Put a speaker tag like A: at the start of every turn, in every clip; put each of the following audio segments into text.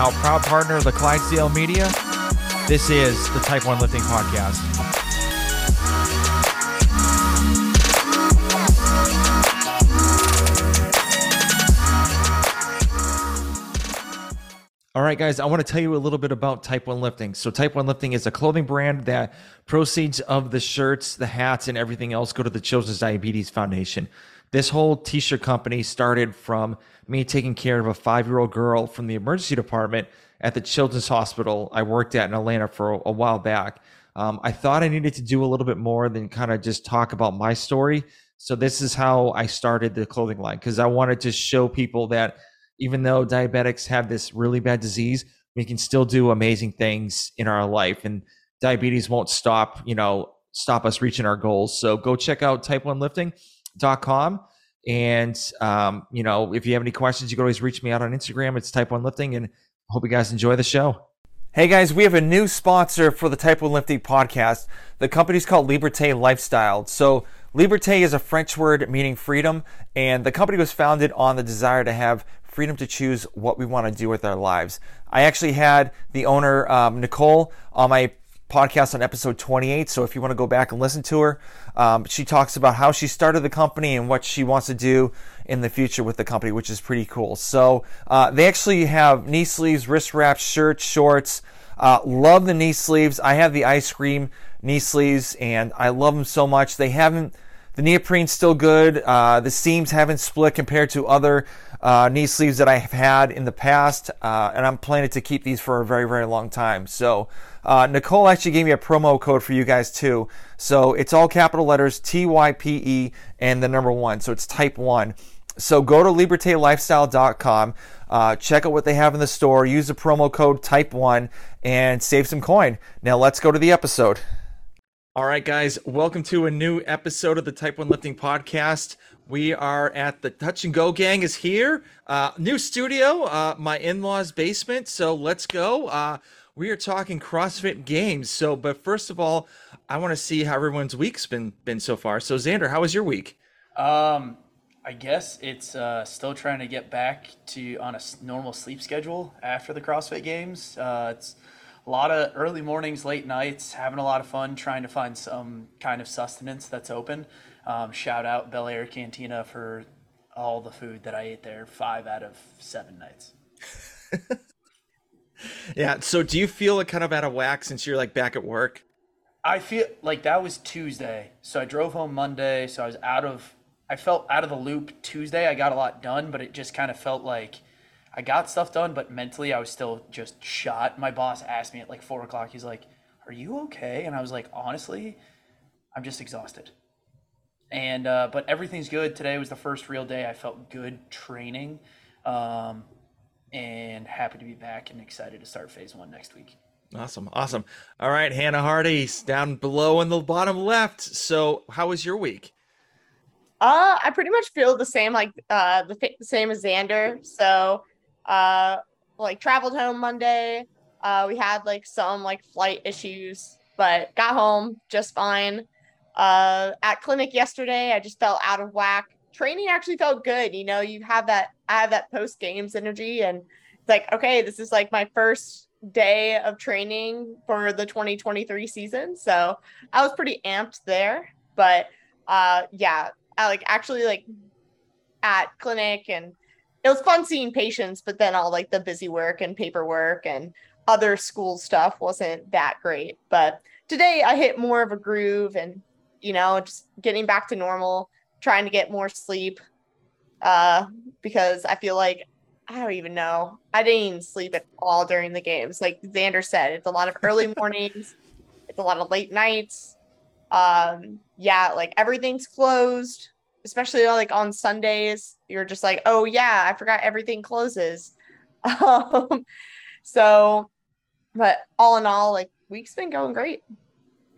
A: now proud partner of the Clydesdale Media. This is the Type 1 Lifting Podcast. All right, guys, I want to tell you a little bit about Type 1 Lifting. So, Type 1 Lifting is a clothing brand that proceeds of the shirts, the hats, and everything else go to the Children's Diabetes Foundation. This whole t shirt company started from me taking care of a five year old girl from the emergency department at the Children's Hospital I worked at in Atlanta for a, a while back. Um, I thought I needed to do a little bit more than kind of just talk about my story. So, this is how I started the clothing line because I wanted to show people that even though diabetics have this really bad disease, we can still do amazing things in our life. And diabetes won't stop, you know, stop us reaching our goals. So go check out type1lifting.com. And, um, you know, if you have any questions, you can always reach me out on Instagram. It's type one lifting. And I hope you guys enjoy the show. Hey guys, we have a new sponsor for the Type 1 Lifting podcast. The company's called Liberté Lifestyle. So, Liberté is a French word meaning freedom, and the company was founded on the desire to have freedom to choose what we want to do with our lives. I actually had the owner, um, Nicole, on my podcast on episode 28. So if you want to go back and listen to her, um, she talks about how she started the company and what she wants to do in the future with the company, which is pretty cool. So uh, they actually have knee sleeves, wrist wraps, shirts, shorts. Uh, love the knee sleeves. I have the ice cream knee sleeves and I love them so much. They haven't the neoprene's still good. Uh, the seams haven't split compared to other uh, knee sleeves that I have had in the past, uh, and I'm planning to keep these for a very, very long time. So, uh, Nicole actually gave me a promo code for you guys too. So it's all capital letters T Y P E and the number one. So it's type one. So go to libertelifestyle.com, uh, check out what they have in the store, use the promo code type one, and save some coin. Now let's go to the episode. All right, guys, welcome to a new episode of the Type 1 Lifting Podcast. We are at the Touch and Go Gang is here. Uh, new studio, uh, my in-laws' basement. So let's go. Uh, we are talking CrossFit games. So, but first of all, I want to see how everyone's week's been been so far. So, Xander, how was your week?
B: Um, I guess it's uh, still trying to get back to on a normal sleep schedule after the CrossFit games. Uh, it's a lot of early mornings, late nights, having a lot of fun trying to find some kind of sustenance that's open. Um, shout out Bel Air Cantina for all the food that I ate there five out of seven nights.
A: yeah. So do you feel like kind of out of whack since you're like back at work?
B: I feel like that was Tuesday. So I drove home Monday. So I was out of, I felt out of the loop Tuesday. I got a lot done, but it just kind of felt like I got stuff done, but mentally I was still just shot. My boss asked me at like four o'clock, he's like, Are you okay? And I was like, Honestly, I'm just exhausted and uh, but everything's good. Today was the first real day I felt good training, um, and happy to be back and excited to start phase one next week.
A: Awesome, awesome. All right, Hannah Hardy's down below in the bottom left. So, how was your week?
C: Uh, I pretty much feel the same, like uh, the, the same as Xander. So, uh, like traveled home Monday. Uh, we had like some like flight issues, but got home just fine. Uh, at clinic yesterday, I just felt out of whack. Training actually felt good. You know, you have that, I have that post games energy, and it's like, okay, this is like my first day of training for the 2023 season. So I was pretty amped there. But uh, yeah, I like actually like at clinic and it was fun seeing patients, but then all like the busy work and paperwork and other school stuff wasn't that great. But today I hit more of a groove and you know, just getting back to normal, trying to get more sleep. Uh, because I feel like I don't even know. I didn't even sleep at all during the games. Like Xander said, it's a lot of early mornings, it's a lot of late nights. Um, yeah, like everything's closed, especially like on Sundays. You're just like, oh yeah, I forgot everything closes. Um, so, but all in all, like week's been going great.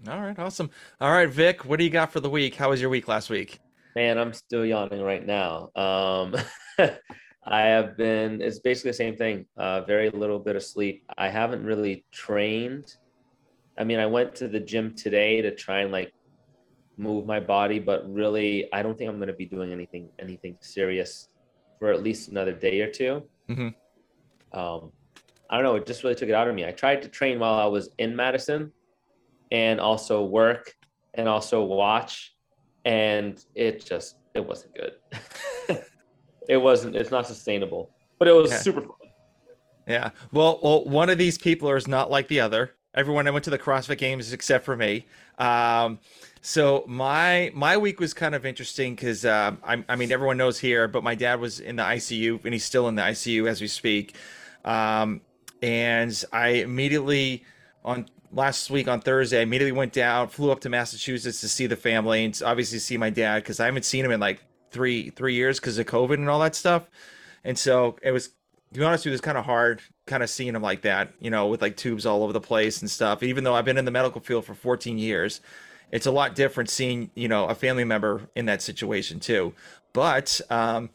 A: All right, awesome. All right, Vic, what do you got for the week? How was your week last week?
D: Man, I'm still yawning right now. Um, I have been, it's basically the same thing. Uh, very little bit of sleep. I haven't really trained. I mean, I went to the gym today to try and like move my body, but really, I don't think I'm going to be doing anything, anything serious for at least another day or 2
A: mm-hmm.
D: um, I don't know, it just really took it out of me. I tried to train while I was in Madison and also work and also watch and it just it wasn't good. it wasn't it's not sustainable. But it was
A: Yeah.
D: super fun.
A: Yeah. Well, well, one of these people is not like the other. Everyone I went to the CrossFit Games except for me. Um, so my my week was kind of interesting because uh, I, I mean everyone knows here, but my dad was in the ICU and he's still in the ICU as we speak. Um, and I immediately on last week on Thursday, I immediately went down, flew up to Massachusetts to see the family and obviously see my dad because I haven't seen him in like three three years because of COVID and all that stuff. And so it was to be honest you, it's kind of hard kind of seeing him like that, you know, with like tubes all over the place and stuff. Even though I've been in the medical field for 14 years, it's a lot different seeing, you know, a family member in that situation too. But um,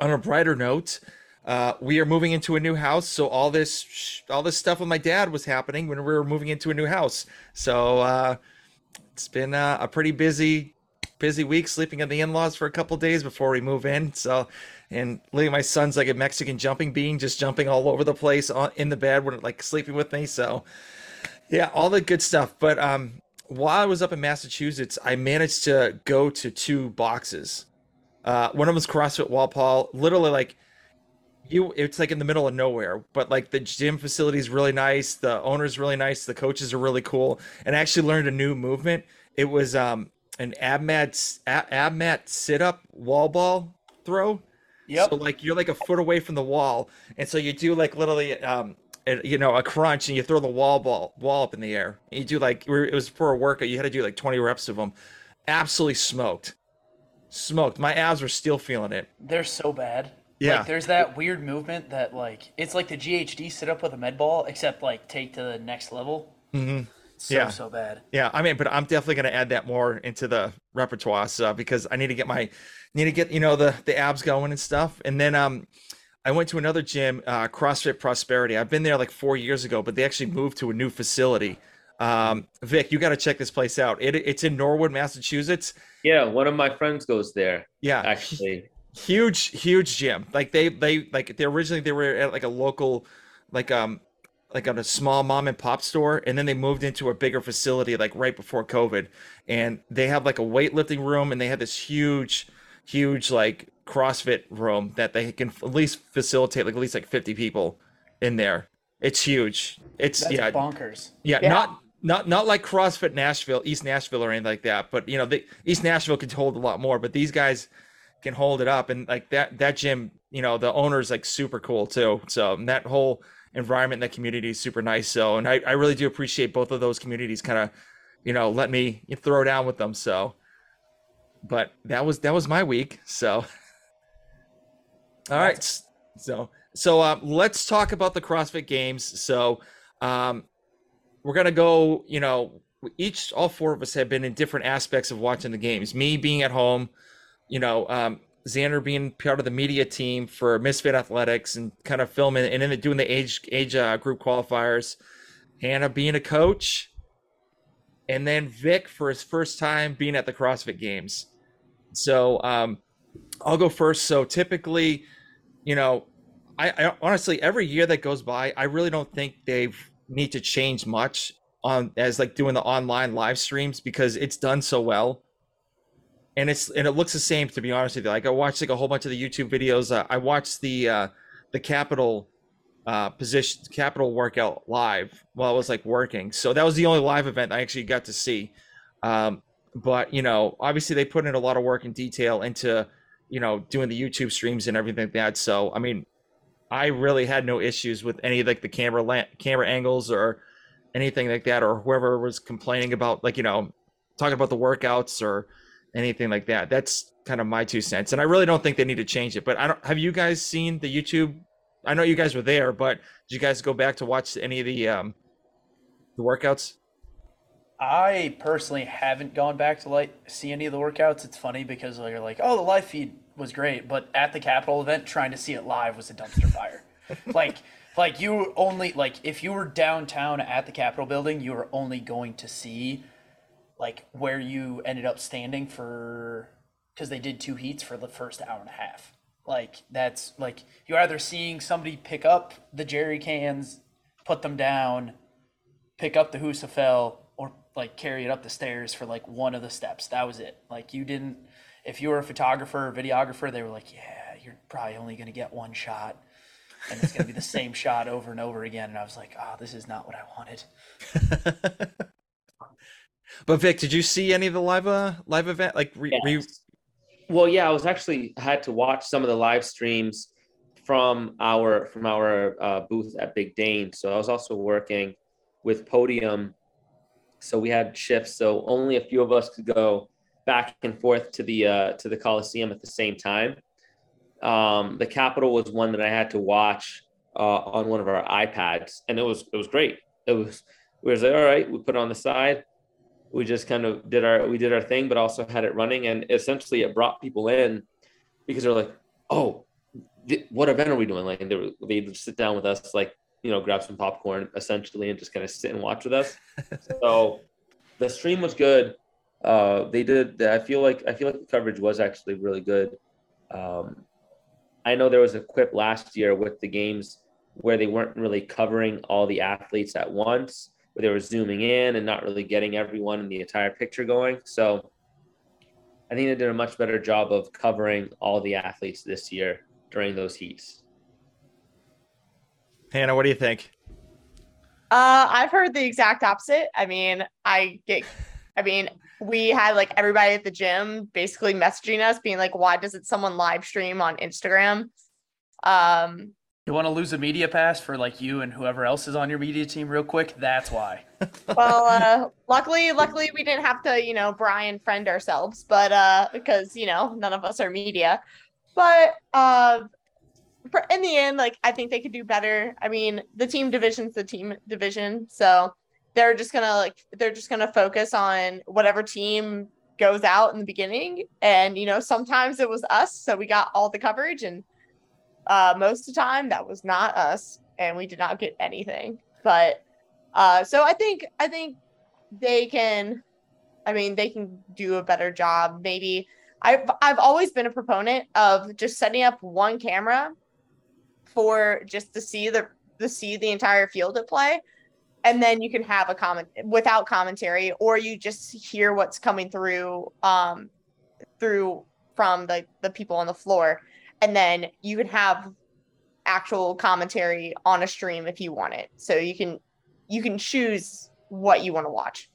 A: on a brighter note, uh, we are moving into a new house, so all this all this stuff with my dad was happening when we were moving into a new house. So uh, it's been uh, a pretty busy busy week sleeping at the in-laws for a couple days before we move in. So and leaving my son's like a Mexican jumping bean, just jumping all over the place on, in the bed when like sleeping with me. So yeah, all the good stuff. But um, while I was up in Massachusetts, I managed to go to two boxes. Uh, one of them was CrossFit Walpole, literally like you. It's like in the middle of nowhere, but like the gym facility is really nice. The owner's really nice. The coaches are really cool, and I actually learned a new movement. It was um an ab mat ab, mat sit up wall ball throw.
B: yeah
A: So like you're like a foot away from the wall, and so you do like literally, um, you know, a crunch, and you throw the wall ball wall up in the air. And you do like it was for a workout. You had to do like 20 reps of them. Absolutely smoked, smoked. My abs were still feeling it.
B: They're so bad.
A: Yeah.
B: Like there's that weird movement that like it's like the GHD sit up with a med ball, except like take to the next level.
A: hmm
B: So
A: Yeah.
B: so bad.
A: Yeah, I mean, but I'm definitely gonna add that more into the repertoire, so because I need to get my need to get you know the the abs going and stuff. And then um, I went to another gym, uh, CrossFit Prosperity. I've been there like four years ago, but they actually moved to a new facility. Um, Vic, you got to check this place out. It it's in Norwood, Massachusetts.
D: Yeah, one of my friends goes there
A: Yeah,
D: actually.
A: Huge huge gym like they they like they originally they were at like a local like um like on a small mom and pop store and then they moved into a bigger facility like right before covid and they have like a weightlifting room and they had this huge huge like crossfit room that they can at least facilitate like at least like 50 people in there it's huge it's
B: That's
A: yeah
B: bonkers.
A: yeah,
C: Yeah.
A: not not not like CrossFit Nashville, East Nashville, or anything like that. But you know, the East Nashville could hold a lot more, but these guys can hold it up. And like that that gym, you know, the owner's like super cool too. So and that whole environment, that community is super nice. So and I, I really do appreciate both of those communities kind of, you know, let me throw down with them. So but that was that was my week. So all right. So so um, let's talk about the CrossFit Games. So um, we're gonna go. You know, each all four of us have been in different aspects of watching the games. Me being at home, you know, um, Xander being part of the media team for Misfit Athletics and kind of filming and then doing the age age uh, group qualifiers. Hannah being a coach, and then Vic for his first time being at the CrossFit Games. So um, I'll go first. So typically, you know, I, I honestly every year that goes by, I really don't think they need to change much on as like doing the online live streams because it's done so well. And it's and it looks the same to be honest with you. Like I watched like a whole bunch of the YouTube videos. Uh, I watched the uh, the Capitol uh, position Capitol workout live while I was like working. So that was the only live event I actually got to see. Um, but you know, obviously they put in a lot of work and detail into you know doing the YouTube streams and everything like that. So I mean, I really had no issues with any like the camera la- camera angles or anything like that, or whoever was complaining about like you know talking about the workouts or anything like that. That's kind of my two cents, and I really don't think they need to change it. But I don't. Have you guys seen the YouTube? I know you guys were there, but did you guys go back to watch any of the um the workouts?
B: I personally haven't gone back to like see any of the workouts. It's funny because you're like, oh, the live feed was great, but at the Capitol event, trying to see it live was a dumpster fire. like, like you only like if you were downtown at the Capitol building, you were only going to see like where you ended up standing for because they did two heats for the first hour and a half. Like that's like you're either seeing somebody pick up the jerry cans, put them down, pick up the Husafell, or like carry it up the stairs for like one of the steps. That was it. Like you didn't. If you were a photographer or videographer, they were like, yeah, you're probably only gonna get one shot, and it's gonna be the same shot over and over again. And I was like, oh, this is not what I wanted.
A: but Vic, did you see any of the live uh, live event? Like, re- re-
D: Well, yeah, I was actually had to watch some of the live streams from our from our uh, booth at Big Dane. So I was also working with Podium. So we had shifts. So only a few of us could go back and forth to the uh, to the Coliseum at the same time. Um, the Capitol was one that I had to watch uh, on one of our iPads, and it was it was great. It was we was like, all right, we put it on the side we just kind of did our we did our thing but also had it running. And essentially it brought people in because they're like oh th- what event are we doing? Like and they were, they'd sit down with us like you know grab some popcorn essentially and just kind of sit and watch with us. So the stream was good. Uh they did i feel like i feel like the coverage was actually really good. Um i know there was a quip last year with the games where they weren't really covering all the athletes at once where they were zooming in and not really getting everyone in the entire picture going. So I think they did a much better job of covering all the athletes this year during those heats.
A: Hannah, what do you think?
C: Uh, I've heard the exact opposite. I mean, I get, I mean, we had like everybody at the gym basically messaging us, being like, "Why doesn't someone live stream on Instagram?" Um,
B: You want to lose a media pass for like you and whoever else is on your media team real quick? That's why.
C: well, uh, luckily, luckily we didn't have to, you know, Brian friend ourselves, but uh, because you know none of us are media, but uh, for, in the end, like I think they could do better. I mean, the team division's the team division, so they're just gonna like they're just gonna focus on whatever team goes out in the beginning, and you know sometimes it was us, so we got all the coverage, and uh, most of the time that was not us, and we did not get anything, but. Uh, so I think I think they can. I mean, they can do a better job. Maybe I've I've always been a proponent of just setting up one camera for just to see the to see the entire field at play, and then you can have a comment without commentary, or you just hear what's coming through um through from the the people on the floor, and then you can have actual commentary on a stream if you want it. So you can you can choose what you want to watch.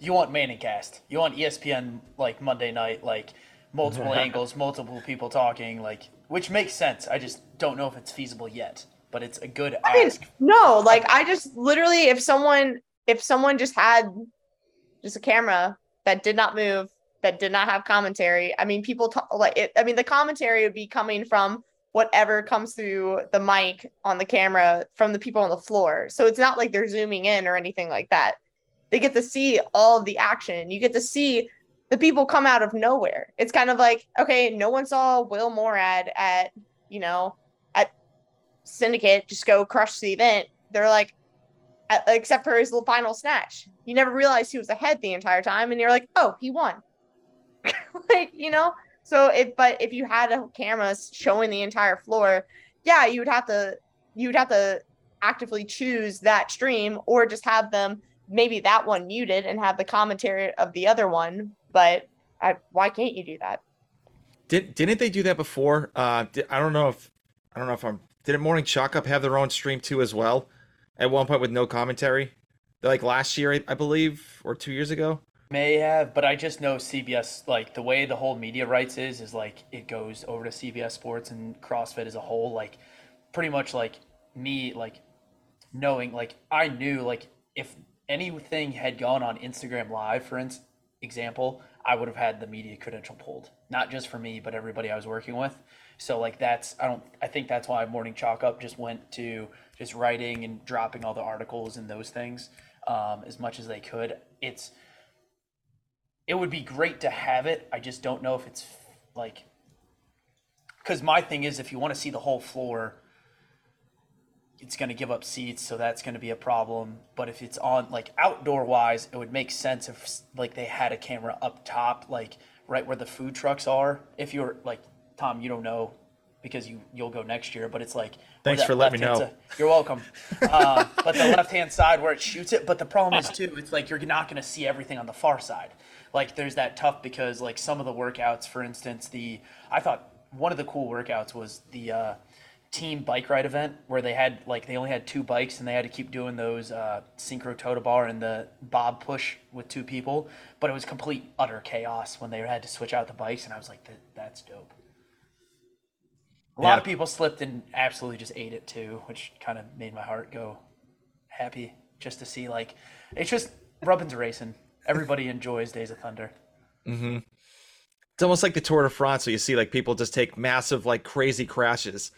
B: You want Manningcast. You want ESPN like Monday night, like multiple angles, multiple people talking, like which makes sense. I just don't know if it's feasible yet, but it's a good
C: I mean,
B: ask.
C: no, like I just literally, if someone, if someone just had just a camera that did not move, that did not have commentary, I mean, people talk like it. I mean, the commentary would be coming from whatever comes through the mic on the camera from the people on the floor. So it's not like they're zooming in or anything like that. They get to see all of the action. You get to see the people come out of nowhere. It's kind of like, okay, no one saw Will Moorad at, you know, at Syndicate just go crush the event. They're like, except for his little final snatch. You never realized he was ahead the entire time, and you're like, oh, he won. like, you know? So if but if you had a camera showing the entire floor, yeah, you would have to you would have to actively choose that stream or just have them maybe that one muted and have the commentary of the other one. But I, why can't you do that?
A: Did didn't they do that before? Uh, di- I don't know if I don't know if I'm. Didn't Morning Chalk Up have their own stream too as well? At one point with no commentary, like last year, I believe, or two years ago.
B: May have, but I just know CBS like the way the whole media rights is is like it goes over to CBS Sports and CrossFit as a whole. Like pretty much like me like knowing like I knew like if anything had gone on Instagram Live, for ins- example, I would have had the media credential pulled, not just for me, but everybody I was working with. So like that's I don't I think that's why Morning Chalk Up just went to just writing and dropping all the articles and those things um, as much as they could. It's it would be great to have it. I just don't know if it's like because my thing is if you want to see the whole floor, it's going to give up seats, so that's going to be a problem. But if it's on like outdoor wise, it would make sense if like they had a camera up top, like right where the food trucks are. If you're like Tom, you don't know because you you'll go next year. But it's like
A: Thanks for letting me know.
B: you're welcome. uh, but the left hand side where it shoots it. But the problem is too, it's like you're not going to see everything on the far side. Like there's that tough because like some of the workouts, for instance, the I thought one of the cool workouts was the uh, team bike ride event where they had like they only had two bikes and they had to keep doing those uh, synchro total bar and the bob push with two people. But it was complete utter chaos when they had to switch out the bikes, and I was like, "That- that's dope. A lot
A: Yeah.
B: of people slipped and absolutely just ate it too, which kind of made my heart go happy just to see like it's just rubbins racing. Everybody enjoys Days of Thunder. Mm-hmm.
A: It's almost like the Tour de France, where you see like people just take massive, like crazy crashes.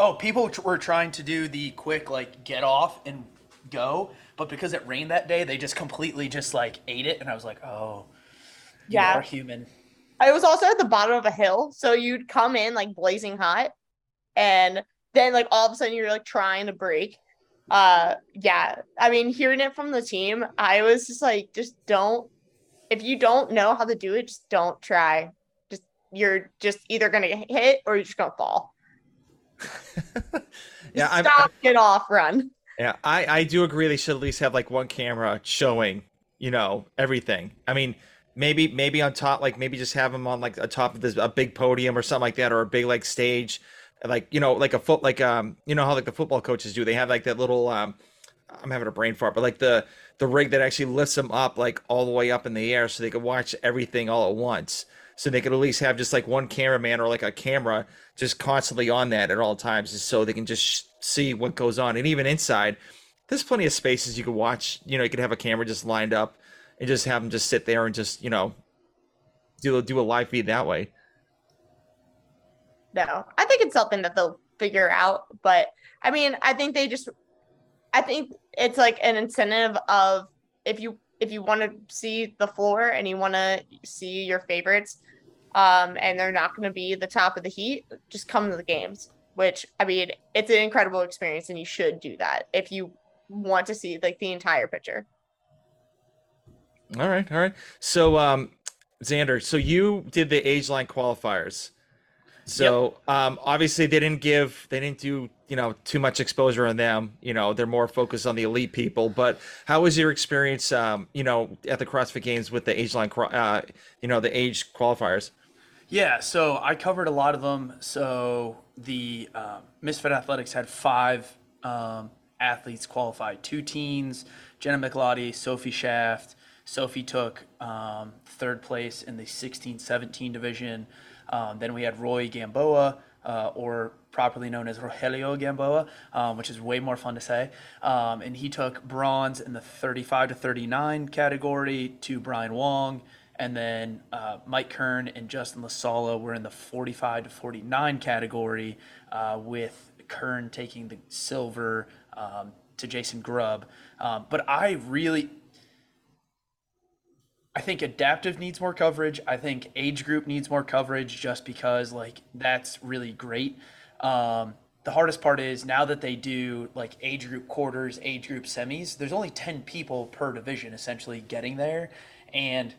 B: Oh, people tr- were trying to do the quick like get off and go, but because it rained that day, they just completely just like ate it, and I was like, oh, you
C: Yeah.
B: are human.
C: I was also at the bottom of a hill, so you'd come in like blazing hot, and then like all of a sudden you're like trying to break. Uh, yeah. I mean, hearing it from the team, I was just like, just don't. If you don't know how to do it, just don't try. Just you're just either gonna get hit or you're just gonna fall.
A: Yeah, I'm,
C: Stop, get off, run.
A: Yeah, I, I do agree. They should at least have like one camera showing, you know, everything. I mean, maybe maybe on top, like maybe just have them on like a top of this a big podium or something like that, or a big like stage, like you know, like a foot, like um, you know how like the football coaches do. They have like that little um, I'm having a brain fart, but like the the rig that actually lifts them up like all the way up in the air, so they could watch everything all at once. So they could at least have just like one cameraman or like a camera just constantly on that at all times, just so they can just sh- see what goes on. And even inside, there's plenty of spaces you could watch. You know, you could have a camera just lined up and just have them just sit there and just you know do do a live feed that way.
C: No, I think it's something that they'll figure out. But I mean, I think they just, I think it's like an incentive of if you if you want to see the floor and you want to see your favorites, um, and they're not going to be the top of the heat, just come to the games. Which I mean, it's an incredible experience, and you should do that if you want to see like the entire picture.
A: All right, all right. So, um, Xander, so you did the age line qualifiers. So, um, obviously they didn't give, they didn't do, you know, too much exposure on them. You know, they're more focused on the elite people. But how was your experience, um, you know, at the CrossFit Games with the age line, uh, you know, the age qualifiers?
B: Yeah, so I covered a lot of them. So the um, Misfit Athletics had five um, athletes qualified two teens, Jenna McLaughty, Sophie Shaft. Sophie took um, third place in the 16 17 division. Um, then we had Roy Gamboa, uh, or properly known as Rogelio Gamboa, um, which is way more fun to say. Um, and he took bronze in the 35 to 39 category to Brian Wong. And then uh, Mike Kern and Justin Lasala were in the 45 to 49 category, uh, with Kern taking the silver um, to Jason Grubb. Um, but I really, I think adaptive needs more coverage. I think age group needs more coverage just because like that's really great. Um, the hardest part is now that they do like age group quarters, age group semis, there's only 10 people per division essentially getting there. And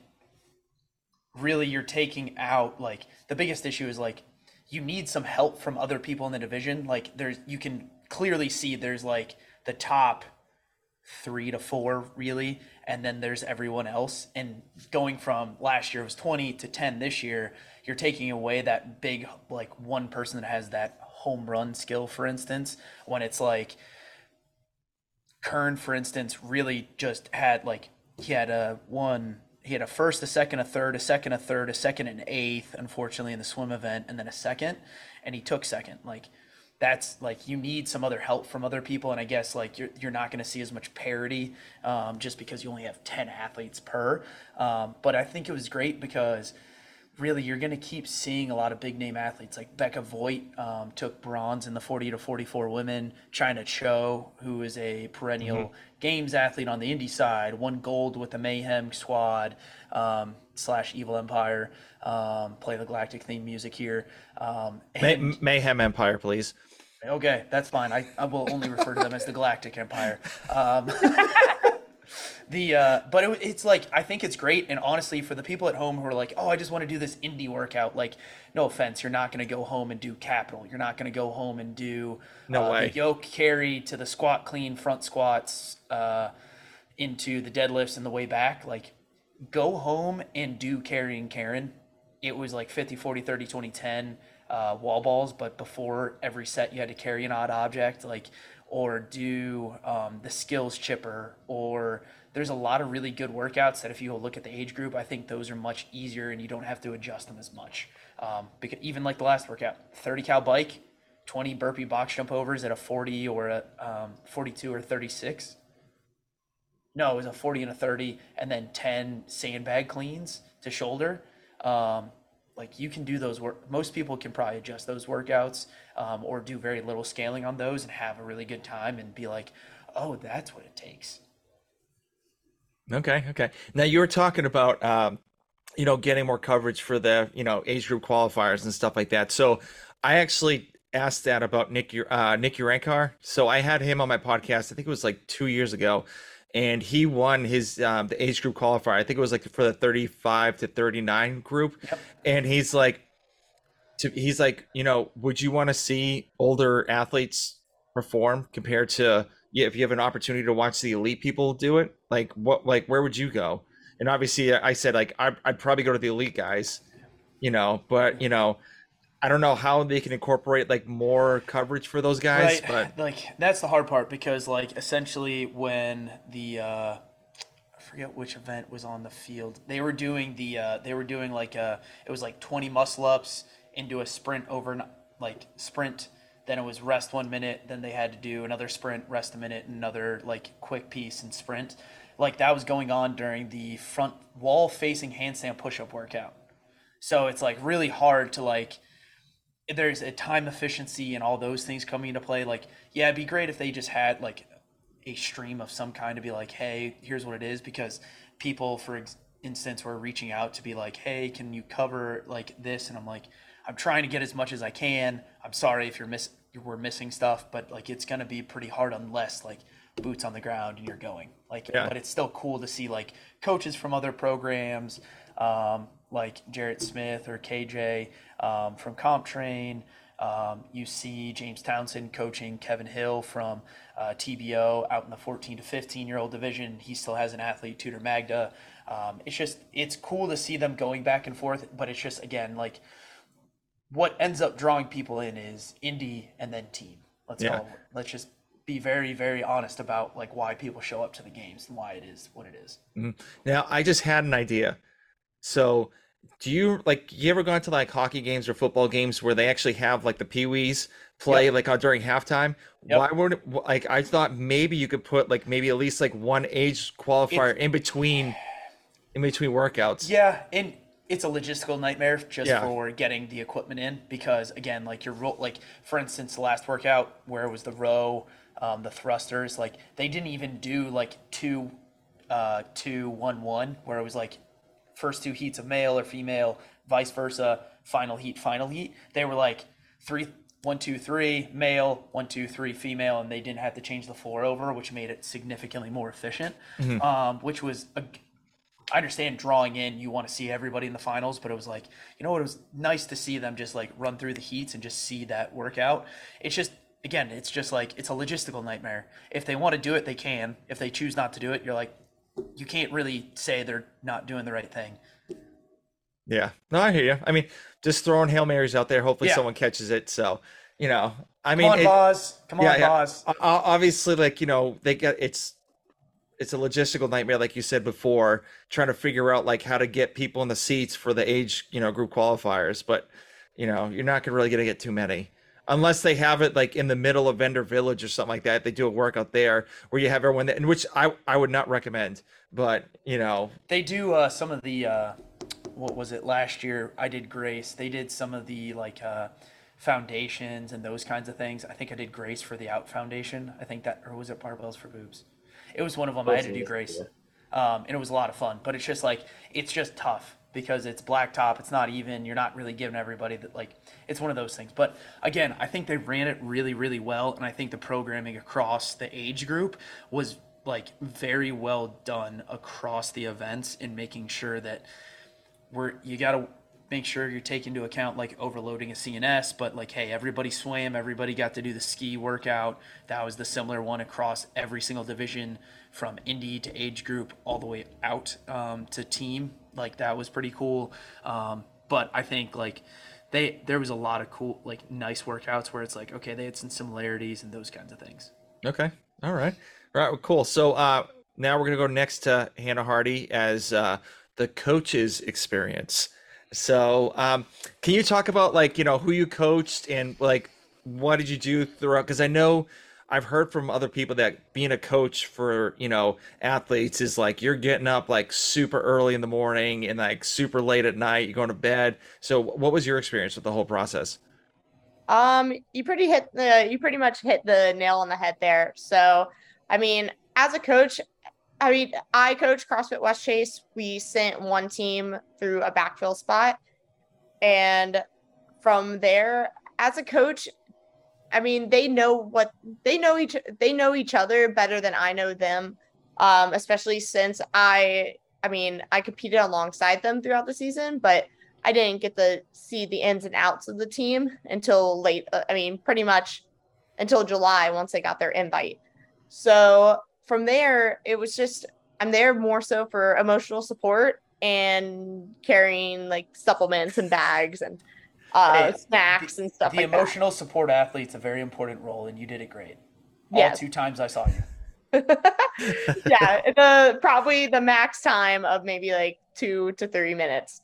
B: really you're taking out like the biggest issue is like you need some help from other people in the division. Like there's you can clearly see there's like the top three to four really and then there's everyone else. And going from last year was 20 to 10 this year you're taking away that big like one person that has that home run skill for instance when it's like kern for instance really just had like he had a one he had a first a second a third a second a third a second and eighth unfortunately in the swim event and then a second and he took second. Like that's like you need some other help from other people and i guess like you're, you're not going to see as much parity um, just because you only have 10 athletes per. Um, but i think it was great because really you're going to keep seeing a lot of big name athletes. Like becca voigt um, took bronze in the 40 to 44 women. Chyna cho who is a perennial games athlete on the indie side won gold with the mayhem squad um, slash evil empire um, play the galactic theme music here um,
A: May- Mayhem Empire, please.
B: Okay, that's fine. I, I will only refer to them as the Galactic Empire. Um, The uh, but it, it's like I think it's great, and honestly, for the people at home who are like, oh, I just want to do this indie workout, like, no offense, you're not gonna go home and do capital. You're not gonna go home and do
A: No
B: uh,
A: way.
B: the yoke carry to the squat clean front squats uh, into the deadlifts and the way back. Like, go home and do carrying Karen. It was like 50, 40, 30, 20, 10 uh, wall balls, but before every set you had to carry an odd object, like, or do um, the skills chipper, or there's a lot of really good workouts that if you look at the age group, I think those are much easier and you don't have to adjust them as much. Um, because even like the last workout, 30 cal bike, 20 burpee box jump overs at a 40 or a um, 42 or 36. No, it was a 40 and a 30, and then 10 sandbag cleans to shoulder. Um, like you can do those work. Most people can probably adjust those workouts um, or do very little scaling on those and have a really good time and be like, oh, that's what it takes.
A: Okay, okay. Now you were talking about um, you know, getting more coverage for the, you know, age group qualifiers and stuff like that. So I actually asked that about Nick uh Nick Urankar. So I had him on my podcast, I think it was like two years ago, and he won his um the age group qualifier. I think it was like for the 35 to 39 group. And he's like to he's like, you know, would you want to see older athletes perform compared to yeah, if you have an opportunity to watch the elite people do it, like what, like where would you go? And obviously, I said like I, I'd probably go to the elite guys, you know, but you know, I don't know how they can incorporate like more coverage for those guys,
B: right.
A: but
B: like that's the hard part because like essentially when the uh I forget which event was on the field. They were doing the uh they were doing like uh it was like 20 muscle ups into a sprint over like sprint then it was rest 1 minute, then they had to do another sprint, rest a minute, another like quick piece and sprint. Like that was going on during the front wall facing handstand push-up workout. So it's like really hard to like there's a time efficiency and all those things coming into play. Like, yeah, it'd be great if they just had like a stream of some kind to be like, hey, here's what it is, because people, for ex- instance, were reaching out to be like, hey, can you cover like this? And I'm like, I'm trying to get as much as I can. I'm sorry if you're miss we're missing stuff, but like it's gonna be pretty hard unless like boots on the ground and you're going. Like,
A: Yeah.
B: but it's still cool to see like coaches from other programs, um, like Jarrett Smith or KJ from CompTrain. Um, you see James Townsend coaching Kevin Hill from uh, TBO out in the 14 to 15 year old division. He still has an athlete, Tudor Magda. Um, it's just it's cool to see them going back and forth, but it's just again like what ends up drawing people in is indie and then team. Let's
A: Yeah.
B: all, let's just be very very honest about like why people show up to the games and why it is what it is.
A: now I just had an idea. So do you like you ever gone to like hockey games or football games where they actually have like the peewees play
B: Yep.
A: like uh, during halftime?
B: Yep.
A: Why would like I thought maybe you could put like maybe at least like one age qualifier in between in between workouts.
B: Yeah, and it's a logistical nightmare just
A: Yeah.
B: for getting the equipment in because again, like your ro- like for instance, the last workout where it was the row, um, the thrusters, like they didn't even do like two, uh, two one one where it was like first two heats of male or female, vice versa, final heat, final heat. They were like three, one, two, three, male, one, two, three, female, and they didn't have to change the floor over, which made it significantly more efficient. Um, which was a, I understand drawing in, you want to see everybody in the finals, but it was like, you know what? It was nice to see them just like run through the heats and just see that workout. It's just, again, it's just like, it's a logistical nightmare. If they want to do it, they can. If they choose not to do it, you're like, you can't really say they're not doing the right thing.
A: Yeah. No, I hear you. I mean, just throwing Hail Marys out there. Hopefully
B: Yeah.
A: someone catches it. So, you know, I mean, Come
B: on,
A: it-
B: boss. Come on,
A: yeah, yeah.
B: boss.
A: o- o- obviously, like, you know, they get it's, it's a logistical nightmare, like you said before, trying to figure out like how to get people in the seats for the age, you know, group qualifiers. But, you know, you're not gonna really gonna get too many. Unless they have it like in the middle of Vendor Village or something like that, they do a workout there where you have everyone there, and which I I would not recommend. But you know,
B: They do uh, some of the uh, what was it last year? I did Grace. They did some of the like uh, foundations and those kinds of things. I think I did Grace for the Out Foundation. I think that or was it Barbells for Boobs? It was one of them. I had to do Grace, um, and it was a lot of fun. But it's just like it's just tough because it's blacktop. It's not even. You're not really giving everybody that like. It's one of those things. But again, I think they ran it really, really well, and I think the programming across the age group was like very well done across the events in making sure that we're you got to make sure you're taking into account like overloading a CNS, but like, hey, everybody swam, everybody got to do the ski workout. That was the similar one across every single division from indie to age group all the way out um, to team. Like that was pretty cool. Um, but I think like they there was a lot of cool like nice workouts where it's like okay they had some similarities and those kinds of things.
A: Okay. All right. All right. Well, cool. So uh, now we're gonna go next to Hannah Hardy as uh, the coach's experience. So, um, can you talk about like you know who you coached and like what did you do throughout? Because I know I've heard from other people that being a coach for you know athletes is like you're getting up like super early in the morning and like super late at night. You're going to bed. So, what was your experience with the whole process?
C: Um, you pretty hit the you pretty much hit the nail on the head there. So, I mean, as a coach, I mean, I coach CrossFit West Chase. We sent one team through a backfill spot. And from there, as a coach, I mean, they know what they know each they know each other better than I know them. Um, especially since I I mean, I competed alongside them throughout the season, but I didn't get to see the ins and outs of the team until late. Uh, I mean, pretty much until July once they got their invite. So from there, it was just I'm there more so for emotional support and carrying like supplements and bags and uh, hey, snacks
B: the,
C: and stuff.
B: The
C: like
B: emotional
C: that.
B: support athlete's a very important role, and you did it great. All two times I saw you.
C: yeah, the probably the max time of maybe like two to three minutes.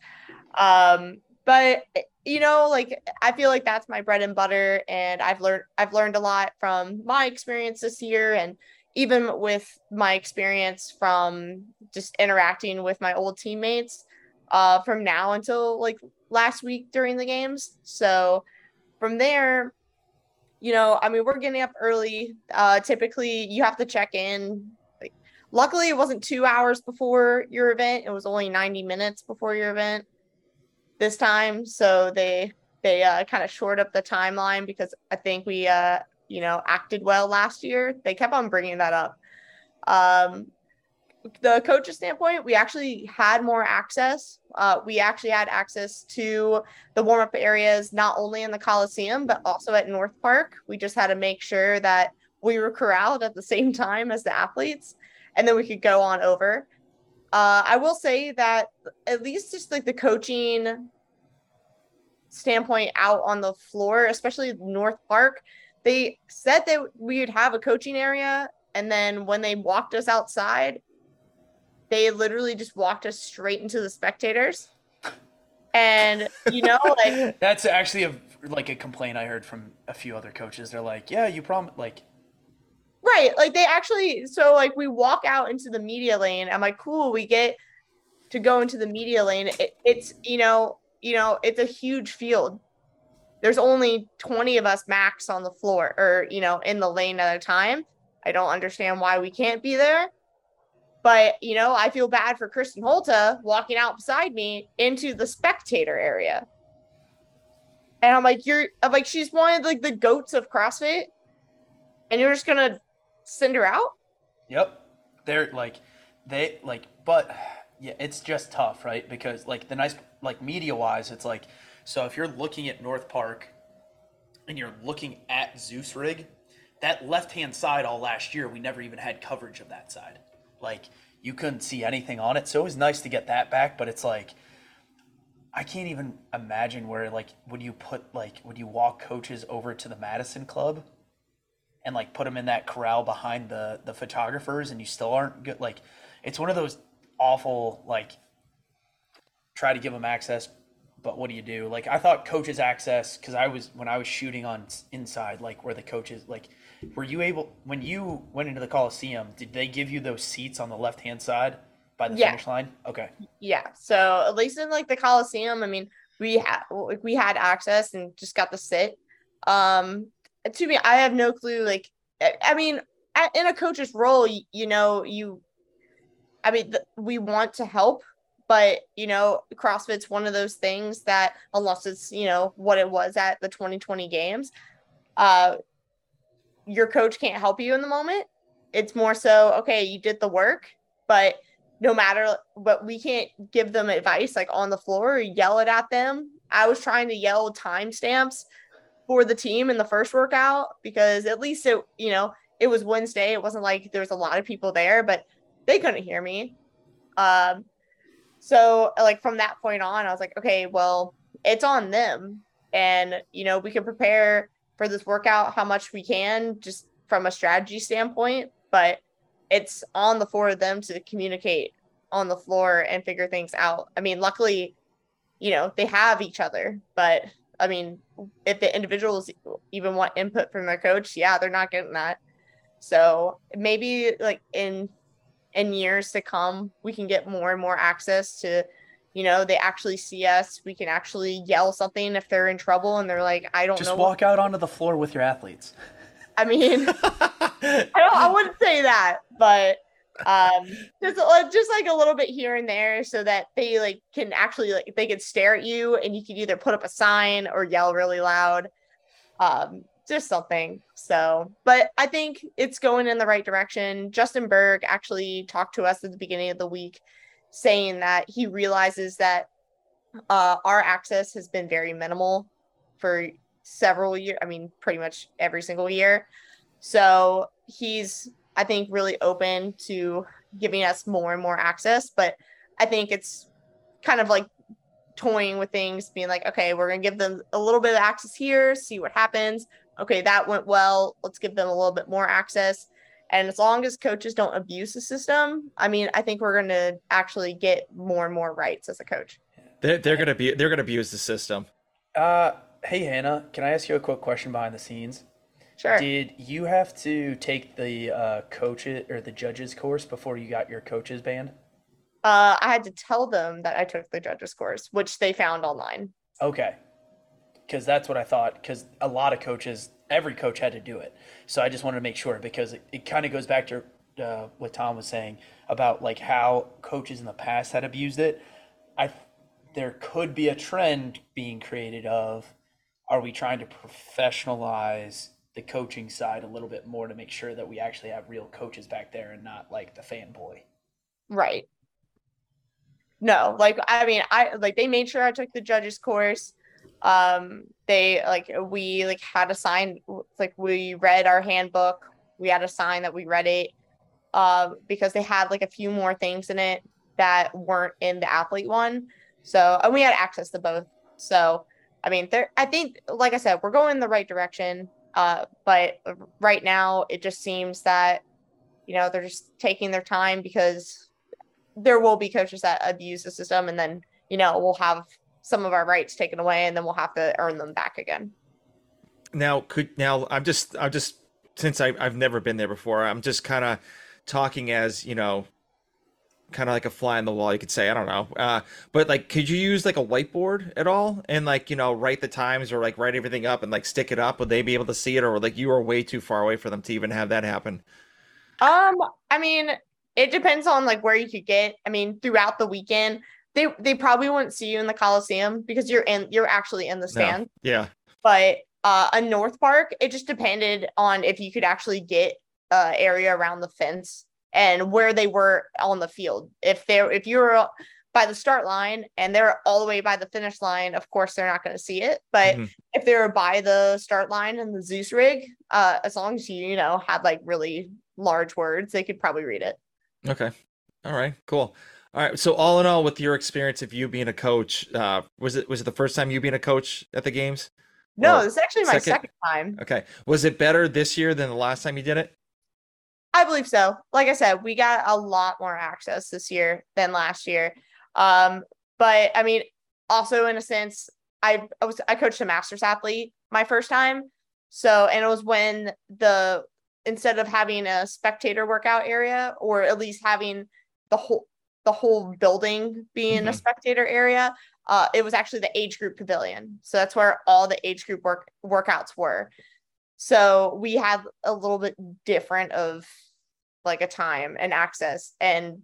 C: Um, but you know, like I feel like that's my bread and butter, and I've learned I've learned a lot from my experience this year, and even with my experience from just interacting with my old teammates uh, from now until like last week during the games. So from there, you know, I mean, we're getting up early. Uh, typically, you have to check in. Luckily, it wasn't two hours before your event; it was only ninety minutes before your event this time. So they they uh, kind of short up the timeline because I think we uh, you know, acted well last year. They kept on bringing that up. Um, the coach's standpoint, we actually had more access. Uh, we actually had access to the warm up areas, not only in the Coliseum, but also at North Park. We just had to make sure that we were corralled at the same time as the athletes, and then we could go on over. Uh, I will say that at least just like the coaching standpoint out on the floor, especially North Park, they said that we would have a coaching area and then when they walked us outside they literally just walked us straight into the spectators. And you know like
B: that's actually a like a complaint i heard from a few other coaches. They're like yeah you prom like
C: right like they actually so like we walk out into the media lane. I'm like cool we get to go into the media lane. It, it's you know you know it's a huge field. There's only 20 of us max on the floor or you know in the lane at a time. I don't understand why we can't be there but you know i feel bad for kristin holte walking out beside me into the spectator area. And i'm like you're I'm like she's one of like the goats of crossfit. And you're just gonna send her out?
B: Yep. They're like they like but yeah it's just tough right? Because like the nice like media wise it's like so if you're looking at North Park and you're looking at Zeus Rig, that left hand side all last year, we never even had coverage of that side. Like you couldn't see anything on it. So it was nice to get that back, but it's like I can't even imagine where like would you put like would you walk coaches over to the Madison Club and like put them in that corral behind the the photographers and you still aren't good like it's one of those awful like try to give them access but what do you do? Like I thought coaches access because I was when I was shooting on inside, like where the coaches like, were you able when you went into the Coliseum? Did they give you those seats on the left hand side by the yeah. finish line? Okay.
C: Yeah. So at least in like the Coliseum, I mean, we had we had access and just got to sit. Um, to me, I have no clue. Like, I mean, in a coach's role, you know, you, I mean, we want to help but you know crossfit's one of those things that unless it's you know what it was at the 2020 games uh your coach can't help you in the moment it's more so okay, you did the work, but no matter but we can't give them advice like on the floor or yell it at them. I was trying to yell timestamps for the team in the first workout because at least it, you know, it was Wednesday. It wasn't like there was a lot of people there, but they couldn't hear me. Um, so like from that point on, I was like, okay, well, it's on them, and you know, we can prepare for this workout how much we can, just from a strategy standpoint, but it's on the four of them to communicate on the floor and figure things out. I mean, luckily, you know, they have each other, but I mean, if the individuals even want input from their coach, yeah, they're not getting that. So maybe like in in years to come, we can get more and more access to, you know, they actually see us. We can actually yell something if they're in trouble and they're like, I don't know.
B: Just
C: know.
B: walk out onto the floor with your athletes.
C: I mean, I don't. I wouldn't say that, but um, just uh, just like a little bit here and there, so that they like can actually like they can stare at you, and you can either put up a sign or yell really loud. Um, just something. So, but I think it's going in the right direction. Justin Bergh actually talked to us at the beginning of the week, saying that he realizes that uh, our access has been very minimal for several years. I mean, pretty much every single year. So he's, I think, really open to giving us more and more access. But I think it's kind of like toying with things, being like, okay, we're going to give them a little bit of access here, see what happens. Okay, that went well. Let's give them a little bit more access. And as long as coaches don't abuse the system, I mean, I think we're going to actually get more and more rights as a coach.
A: They're, they're gonna be they're gonna abuse the system.
B: Uh, hey Hannah, can I ask you a quick question behind the scenes?
C: Sure.
B: Did you have to take the uh, coach or the judges course before you got your coaches band?
C: Uh, I had to tell them that I took the judges course, which they found online.
B: Okay, because that's what I thought. Because a lot of coaches, every coach had to do it. So I just wanted to make sure because it, it kind of goes back to uh, what Tom was saying about like how coaches in the past had abused it. I there could be a trend being created of are we trying to professionalize the coaching side a little bit more to make sure that we actually have real coaches back there and not like the fanboy.
C: Right. No, like I mean, I like they made sure I took the judges course. Um, they like we like had a sign like we read our handbook. We had a sign that we read it. Uh, because they had like a few more things in it that weren't in the athlete one. So and we had access to both. So I mean, there I think like I said, we're going in the right direction. Uh, but right now it just seems that you know they're just taking their time because there will be coaches that abuse the system and then you know we'll have some of our rights taken away and then we'll have to earn them back again.
A: Now could now I'm just I'm just since I, I've never been there before, I'm just kind of talking as you know kind of like a fly on the wall you could say i don't know. Uh but like could you use like a whiteboard at all? And like you know write the times or like write everything up and like stick it up? Would they be able to see it or like you are way too far away for them to even have that happen?
C: Um i mean it depends on like where you could get. I mean throughout the weekend they they probably wouldn't see you in the coliseum because you're in you're actually in the stand
A: no. yeah
C: but uh a north park it just depended on if you could actually get uh area around the fence and where they were on the field. If they're if you're by the start line and they're all the way by the finish line, of course they're not going to see it. But mm-hmm. if they're by the start line and the Zeus rig, uh, as long as you you know had like really large words, they could probably read it.
A: Okay, all right, cool. All right. So all in all, with your experience of you being a coach, uh, was it was it the first time you being a coach at the games?
C: No, this is actually my second? second time.
A: Okay. Was it better this year than the last time you did it?
C: I believe so. Like I said, we got a lot more access this year than last year. Um, but I mean, also in a sense, I, I was I coached a masters athlete my first time. So and it was when the instead of having a spectator workout area or at least having the whole the whole building being mm-hmm. a spectator area, uh, it was actually the age group pavilion. So that's where all the age group work workouts were. So we had a little bit different of like a time and access. And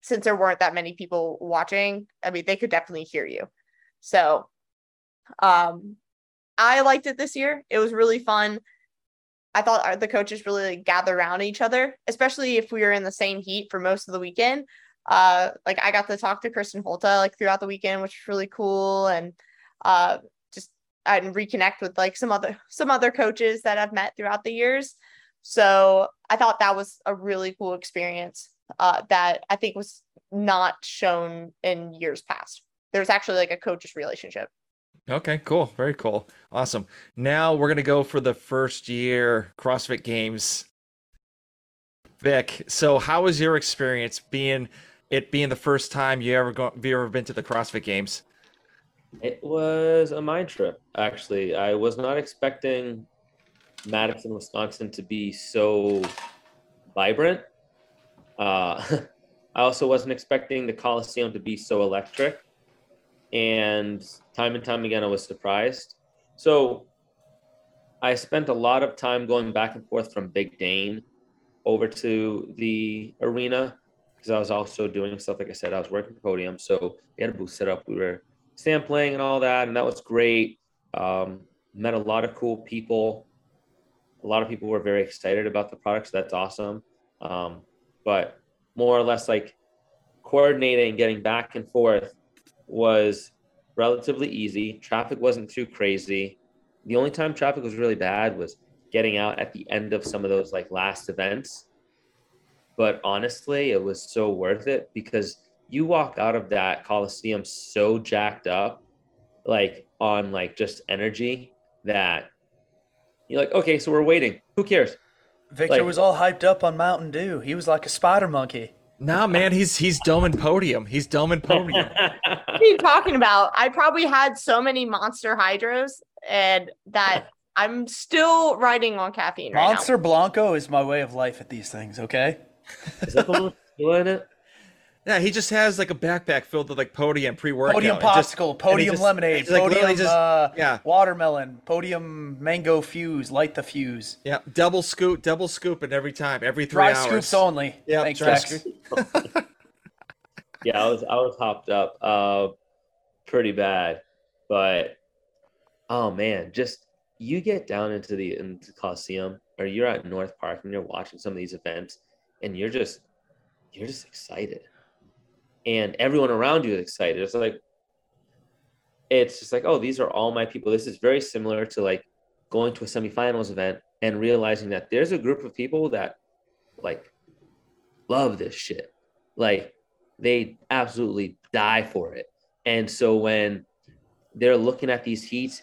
C: since there weren't that many people watching, I mean, they could definitely hear you. So um I liked it this year. It was really fun. I thought the coaches really like, gather around each other, especially if we were in the same heat for most of the weekend. Uh, like I got to talk to Kristin Holte like throughout the weekend, which was really cool, and uh, just and reconnect with like some other some other coaches that I've met throughout the years. So I thought that was a really cool experience uh, that I think was not shown in years past. There's actually like a coach's relationship.
A: Okay, cool. Very cool. Awesome. Now we're going to go for the first year CrossFit Games. Vic, so how was your experience being it being the first time you ever go you ever been to the CrossFit Games?
D: It was a mind trip, actually. I was not expecting Madison, Wisconsin to be so vibrant. Uh, I also wasn't expecting the Coliseum to be so electric. And time and time again, I was surprised. So I spent a lot of time going back and forth from Big Dane over to the arena because I was also doing stuff. Like I said, I was working podium. So we had a booth set up. We were sampling and all that. And that was great. Um, met a lot of cool people. A lot of people were very excited about the products. So that's awesome. Um, but more or less like coordinating, getting back and forth was relatively easy. Traffic wasn't too crazy. The only time traffic was really bad was getting out at the end of some of those like last events. But honestly, it was so worth it because you walk out of that Coliseum so jacked up, like on like just energy that you're like, okay, so we're waiting. Who cares?
B: Victor
D: Like-
B: was all hyped up on Mountain Dew. He was like a spider monkey.
A: Nah, man, he's he's doming podium. He's doming podium.
C: What are you talking about? I probably had so many monster hydros and that I'm still riding on caffeine right
B: Monster Blanco is my way of life at these things, okay?
D: Is that the one with in it?
A: yeah, he just has like a backpack filled with like podium pre-workout.
B: Podium
A: and just-
B: popsicle, podium
A: just-
B: lemonade,
A: he's, like,
B: podium
A: literally just-
B: uh,
A: yeah.
B: watermelon, podium mango fuse, light the fuse.
A: Yeah, double scoop, double scooping every time, every three
B: Dry
A: hours.
B: scoops only.
A: Yeah,
B: Thanks,
A: dry
B: Jax.
D: yeah, I was I was hopped up uh pretty bad. But oh man, just you get down into the into Coliseum or you're at North Park and you're watching some of these events and you're just you're just excited. And everyone around you is excited. It's like it's just like, oh, these are all my people. This is very similar to like going to a semifinals event and realizing that there's a group of people that like love this shit. Like they absolutely die for it. And so when they're looking at these heats,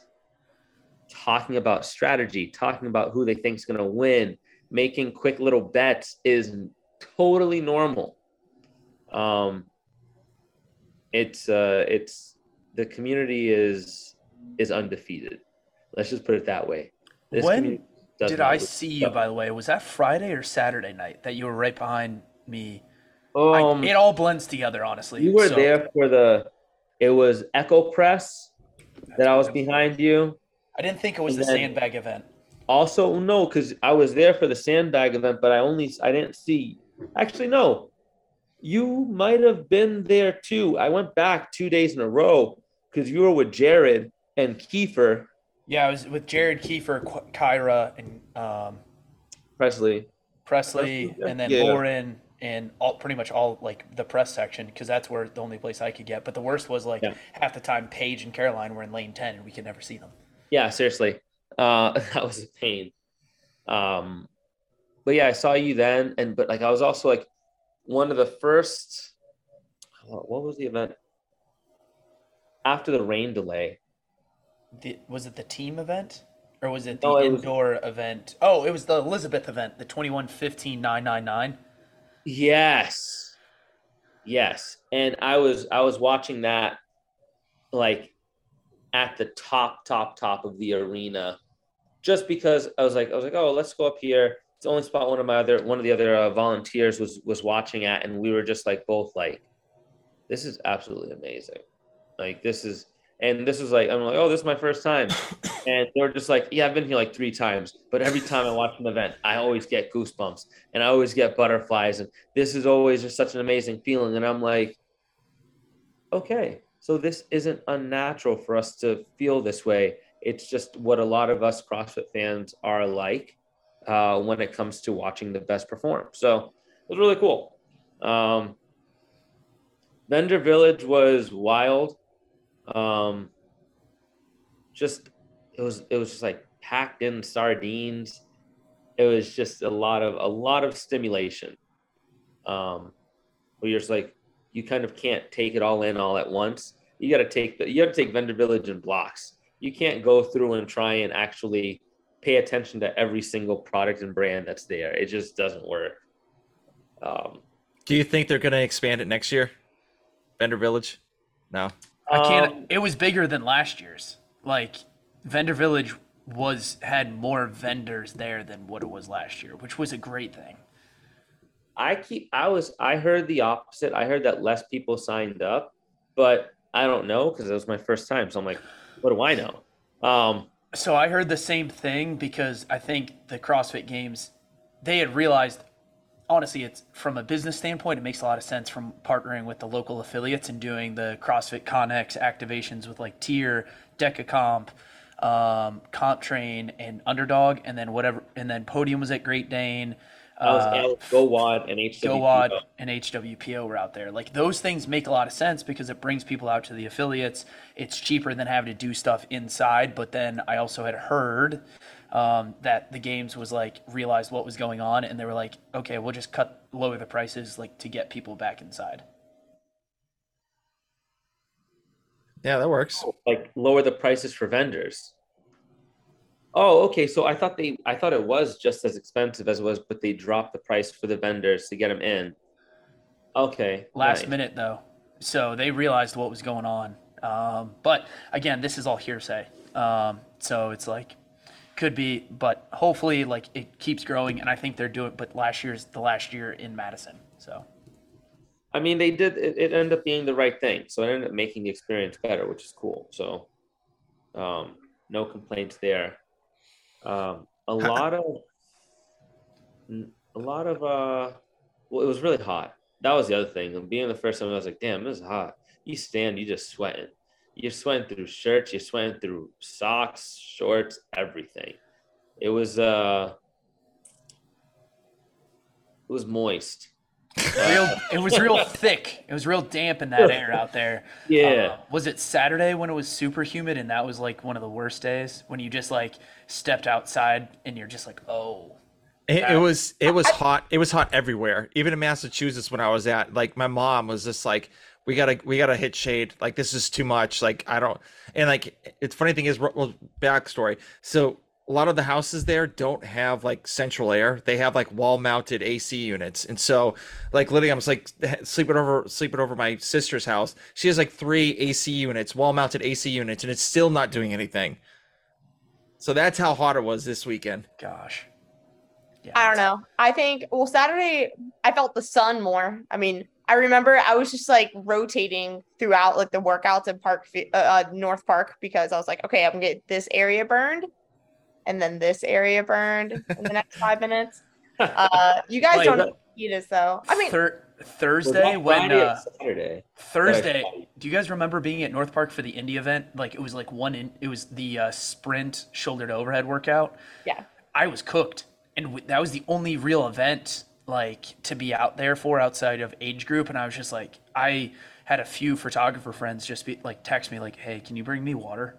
D: talking about strategy, talking about who they think is going to win, making quick little bets is totally normal. Um, it's uh, it's the community is is undefeated. Let's just put it that way. This
B: When Did I see you, by the way? Was that Friday or Saturday night that you were right behind me? I-
D: Um,
B: it all blends together, honestly.
D: You were
B: so-
D: there for the. It was Echo Press that I was behind you.
B: I didn't think it was
D: and
B: the
D: then-
B: sandbag event.
D: Also, no, because I was there for the sandbag event, but I only I didn't see. Actually, no, you might have been there too. I went back two days in a row because you were with Jared and Kiefer
B: Yeah, I was with Jared Kiefer, Kyra, and um,
D: Presley.
B: Presley,
D: Presley,
B: and then
D: yeah.
B: Lauren, and all pretty much all like the press section because that's where the only place I could get. But the worst was like
D: Yeah.
B: half the time Paige and Caroline were in lane ten, and we could never see them.
D: Yeah, seriously, uh, that was a pain. Um, but yeah, I saw you then, and but like I was also like one of the first. What was the event? After the rain delay,
B: The, was it the team event or was it the
D: No, it was-
B: indoor event? Oh, it was the Elizabeth event, the twenty one fifteen nine nine nine.
D: Yes. Yes. And I was I was watching that like at the top, top, top of the arena just because I was like, I was like, oh, let's go up here. It's the only spot one of my other one of the other uh, volunteers was was watching at, and we were just like both like, this is absolutely amazing. Like this is and this was like I'm like, oh, this is my first time. And they were just like, yeah, I've been here like three times, but every time I watch an event, I always get goosebumps and I always get butterflies. And this is always just such an amazing feeling. And I'm like, okay, so this isn't unnatural for us to feel this way. It's just what a lot of us CrossFit fans are like. uh, when it comes to watching the best perform. So it was really cool. Um, Vendor Village was wild. Um, just it was it was just like packed in sardines. It was just a lot of a lot of stimulation. Um, where you're just like you kind of can't take it all in all at once. You got to take the you got to take Vendor Village in blocks. You can't go through and try and actually pay attention to every single product and brand that's there. It just doesn't work. Um,
A: Do you think they're going to expand it next year? Vendor Village? No.
B: I can't.
D: um,
B: it was bigger than last year's. Like Vendor Village was had more vendors there than what it was last year, which was a great thing.
D: I keep I was I heard the opposite. I heard that less people signed up, but I don't know because it was my first time. So I'm like, what do I know? Um,
B: So I heard the same thing because I think the CrossFit Games, they had realized, honestly, it's from a business standpoint, it makes a lot of sense from partnering with the local affiliates and doing the CrossFit Connex activations with like Tier, Decacomp, um, Comp Train, and Underdog, and then whatever, and then Podium was at Great Dane.
D: I was
B: uh,
D: Alex GOWOD and HWPO.
B: GOWOD and HWPO were out there. Like those things make a lot of sense because it brings people out to the affiliates. It's cheaper than having to do stuff inside. But then I also had heard um, that the games was like realized what was going on and they were like, okay, we'll just cut lower the prices like to get people back inside.
A: Yeah, that works.
D: like lower the prices for vendors. Oh, okay. So I thought they, I thought it was just as expensive as it was, but they dropped the price for the vendors to get them in. Okay.
B: Last
D: nice.
B: minute though, so they realized what was going on. Um, but again, this is all hearsay. Um, so it's like could be, but hopefully like it keeps growing, and I think they're doing. But last year's the last year in Madison, so.
D: I mean, they did. It, it ended up being the right thing, so it ended up making the experience better, which is cool. So, um, no complaints there. Um, a lot of, a lot of. uh Well, it was really hot. That was the other thing. And being the first time, I was like, "Damn, this is hot." You stand, you just sweating. You're sweating through shirts. You're sweating through socks, shorts, everything. It was. uh It was moist.
B: Real it was real thick it was real damp in that air out there
D: Yeah.
B: Uh, was it saturday when it was super humid and that was like one of the worst days when you just like stepped outside and you're just like oh
A: It, it was it was hot. It was hot everywhere. Even in Massachusetts when I was at, like my mom was just like, "We gotta we gotta hit shade. Like this is too much. Like I don't." And like it's funny thing is, well, backstory. So a lot of the houses there don't have like central air. They have like wall mounted AC units, and so like literally, I was like sleeping over sleeping over my sister's house. She has like three AC units, wall mounted AC units, and it's still not doing anything. So that's how hot it was this weekend.
B: gosh yeah,
C: I don't know. I think well Saturday I felt the sun more. I mean, I remember I was just like rotating throughout like the workouts in Park uh, uh, North Park because I was like, okay, I'm gonna get this area burned, and then this area burned in the next five minutes. Uh, you guys
B: Like,
C: don't know what heat is though. I mean,
B: Thir-
D: Was
B: thursday
D: that
B: when uh,
D: Saturday.
B: Thursday.
D: Friday.
B: Do you guys remember being at North Park for the indie event? Like it was like one in. It was the uh, sprint shoulder to overhead workout.
C: yeah.
B: I was cooked, and w- that was the only real event like to be out there for outside of age group. And I was just like, I had a few photographer friends just be like text me like, "Hey, can you bring me water?"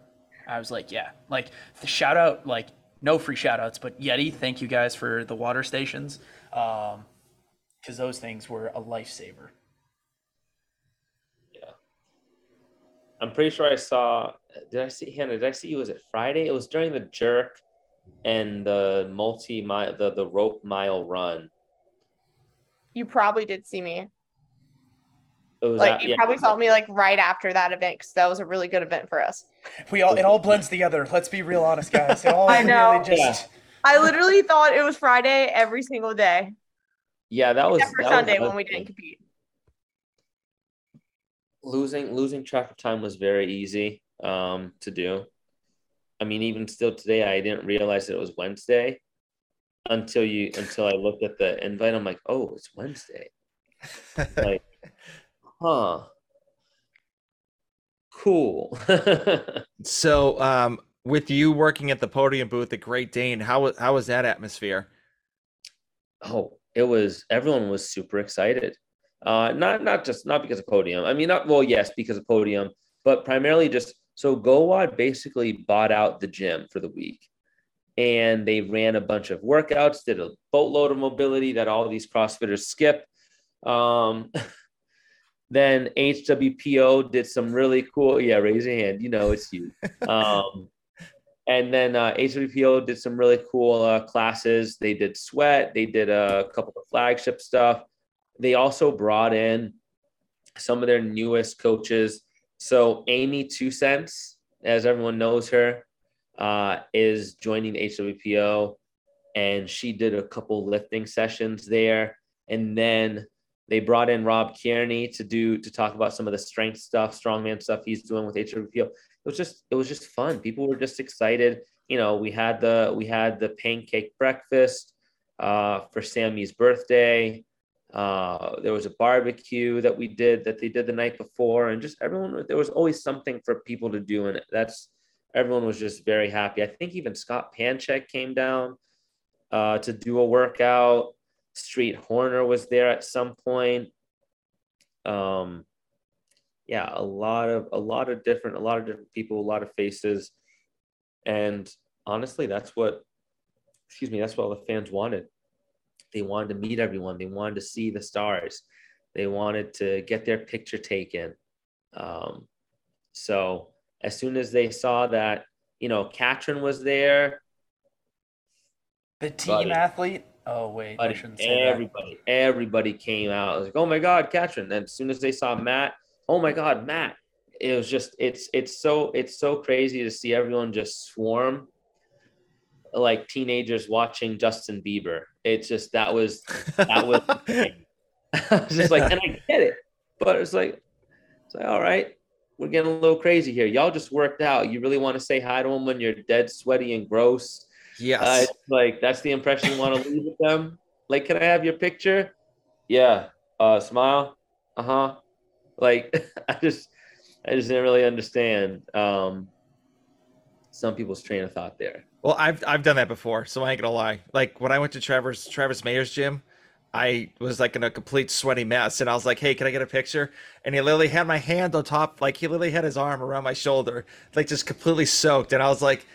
B: I was like, "Yeah." Like the shout out, like no free shout outs, but Yeti, thank you guys for the water stations, um, because those things were a lifesaver. Yeah.
D: I'm pretty sure I saw. Did I see Hannah? Did I see you? Was it Friday? It was during the jerk and the multi mile, the the rope mile run.
C: You probably did see me.
D: It was
C: Like
D: at-
C: you
D: yeah,
C: probably saw me like right after that event because that was a really good event for us.
B: We all it all blends together. Let's be real honest, guys. It all
C: I know.
B: really just
C: I literally thought it was Friday every single day,
D: yeah, that was that
C: Sunday
D: another
C: when we didn't compete.
D: losing losing track of time was very easy um, to do. I mean, even still today, I didn't realize that it was Wednesday until you until I looked at the invite. I'm like, oh, it's Wednesday. Like, huh? Cool.
A: So, um, with you working at the podium booth at Great Dane, how how was that atmosphere?
D: oh, it was everyone was super excited. Uh, not not just not because of podium. I mean, not well, yes, because of podium, but primarily just so GOWOD basically bought out the gym for the week, and they ran a bunch of workouts, did a boatload of mobility that all these CrossFitters skip. Um, then HWPO did some really cool. Yeah, raise your hand. You know it's you. Um, and then uh, HWPO did some really cool uh, classes. They did sweat. They did a couple of flagship stuff. They also brought in some of their newest coaches. So Amy Two Cents, as everyone knows her, uh, is joining HWPO, and she did a couple lifting sessions there. And then they brought in Rob Kearney to do to talk about some of the strength stuff, strongman stuff he's doing with HWPO it was just it was just fun. People were just excited. You know, we had the we had the pancake breakfast uh, for Sammy's birthday. Uh, there was a barbecue that we did that they did the night before, and just everyone there was always something for people to do, and that's everyone was just very happy. I think even Scott Panchik came down uh, to do a workout. Street Horner was there at some point. Um, yeah, a lot of a lot of different a lot of different people, a lot of faces, and honestly, that's what excuse me, that's what all the fans wanted. They wanted to meet everyone. They wanted to see the stars. They wanted to get their picture taken. Um, so as soon as they saw that, you know, Katrin was there,
B: the team buddy, athlete. Oh wait,
D: buddy, everybody, that. everybody came out. I was like, oh my god, Katrin. And as soon as they saw Matt, oh my god matt. It was just it's it's so it's so crazy to see everyone just swarm like teenagers watching justin bieber. It's just that was that was I was just like and i get it. But it's like it's like all right we're getting a little crazy here. Y'all just worked out. You really want to say hi to them when you're dead sweaty and gross
A: yes
D: uh, like that's the impression you want to leave with them like can i have your picture yeah uh smile uh-huh like I just I just didn't really understand um, some people's train of thought there.
A: Well, I've I've done that before, so I ain't gonna lie. Like when I went to Travis Travis Mayer's gym, I was like in a complete sweaty mess, and I was like, "Hey, can I get a picture?" And he literally had my hand on top, like he literally had his arm around my shoulder, like just completely soaked. And I was like,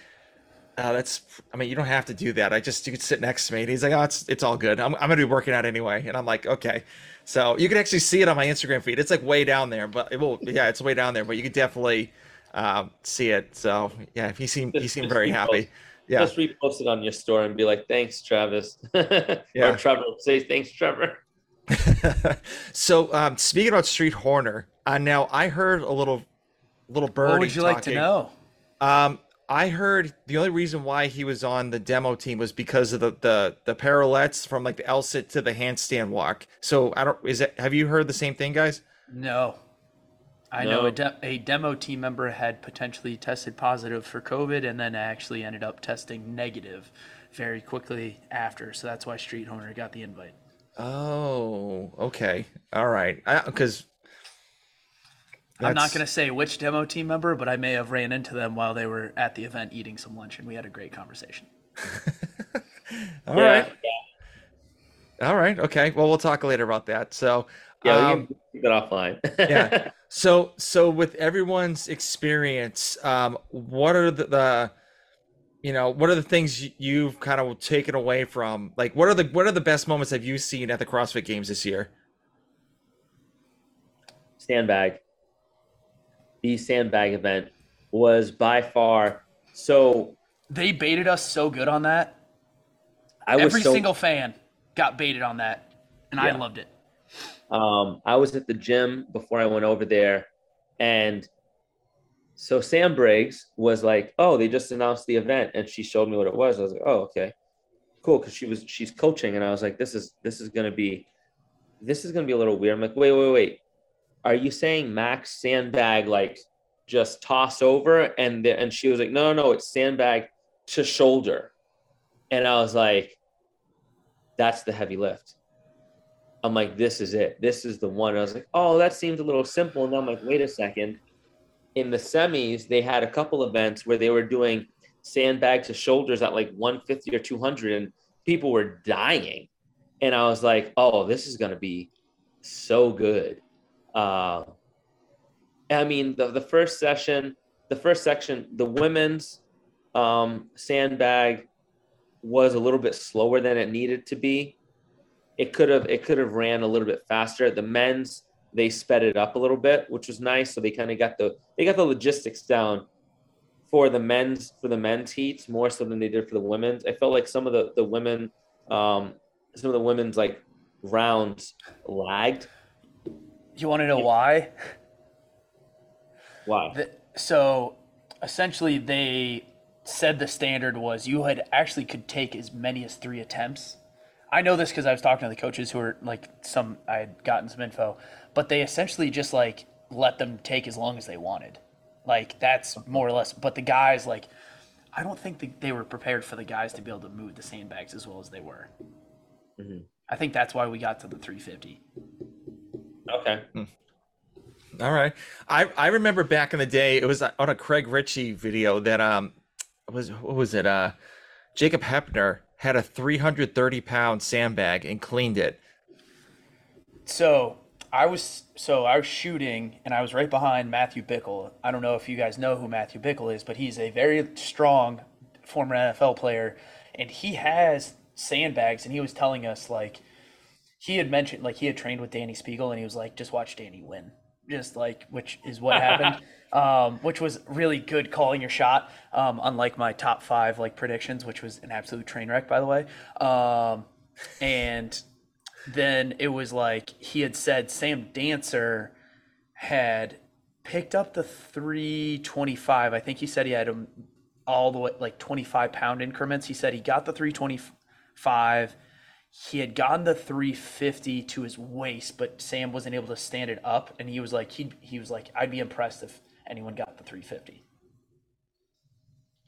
A: oh, "That's, I mean, you don't have to do that. I just you could sit next to me." And he's like, "Oh, it's it's all good. I'm I'm gonna be working out anyway." And I'm like, "Okay." So you can actually see it on my Instagram feed. It's like way down there, but it will. Yeah, it's way down there, but you can definitely um, see it. So yeah, he seemed he seemed very happy. Yeah,
D: just repost it on your store and be like, "Thanks, Travis." yeah, or Trevor. Say thanks, Trevor.
A: so um, speaking about Street Horner, uh, now I heard a little little birdie.
B: What would you
A: talking.
B: like to know?
A: Um, I heard the only reason why he was on the demo team was because of the the the parallettes from like the L sit to the handstand walk. So I don't is it have you heard the same thing, guys?
B: No. I no. know a, de- a demo team member had potentially tested positive for COVID and then actually ended up testing negative very quickly after. So that's why Street Horner got the invite.
A: Oh, okay. All right. Because
B: I'm not going to say which demo team member, but I may have ran into them while they were at the event eating some lunch, and we had a great conversation.
A: All yeah. right. Yeah. All right. Okay. Well, we'll talk later about that. So,
D: yeah, um, keep it offline.
A: yeah. So, so with everyone's experience, um, what are the, the, you know, what are the things you've kind of taken away from? Like, what are the what are the best moments have you seen at the CrossFit Games this year?
D: Stand Sandbag the sandbag event was by far so
B: they baited us so good on that. I was every so, single fan got baited on that, and yeah. I loved it.
D: Um, I was at the gym before I went over there, and so Sam Briggs was like, "Oh, they just announced the event," and she showed me what it was. I was like, "Oh, okay, cool," because she was she's coaching, and I was like, "This is this is gonna be, this is gonna be a little weird." I'm like, "Wait, wait, wait, are you saying max sandbag like just toss over? And the, and she was like no no no it's sandbag to shoulder. And i was like that's the heavy lift. I'm like this is it. This is the one. I was like oh that seems a little simple. And i'm like wait a second. In the semis they had a couple events where they were doing sandbag to shoulders at like 150 or 200 and people were dying. And I was like, oh, this is gonna be so good. Uh, I mean, the the first session, the first section, the women's um, sandbag was a little bit slower than it needed to be. It could have it could have ran a little bit faster. The men's they sped it up a little bit, which was nice. So they kind of got the they got the logistics down for the men's for the men's heats more so than they did for the women's. I felt like some of the the women, um, some of the women's like rounds lagged.
B: You want to know why?
D: Why?
B: The, so essentially, they said the standard was you had actually could take as many as three attempts. I know this because I was talking to the coaches who were like some I had gotten some info, but they essentially just like let them take as long as they wanted. Like that's more or less. But the guys like, I don't think the, they were prepared for the guys to be able to move the sandbags as well as they were.
D: Mhm.
B: I think that's why we got to the 350.
D: Okay.
A: All right. I, I remember back in the day, it was on a Craig Richey video that um was what was it? Uh Jacob Heppner had a 330 pound sandbag and cleaned it.
B: So I was so I was shooting and I was right behind Matthew Bickle. I don't know if you guys know who Matthew Bickle is, but he's a very strong former NFL player, and he has sandbags. And he was telling us like he had mentioned like he had trained with Dani Speegle, and he was like, just watch Dani win, just like which is what happened. Um, which was really good calling your shot, um, unlike my top five like predictions, which was an absolute train wreck, by the way. Um, and then it was like he had said Sam Dancer had picked up the 325. I think he said he had him all the way like 25 pound increments. He said he got the 325. He had gotten the 350 to his waist, but Sam wasn't able to stand it up. And he was like, he he was like, I'd be impressed if anyone got the 350.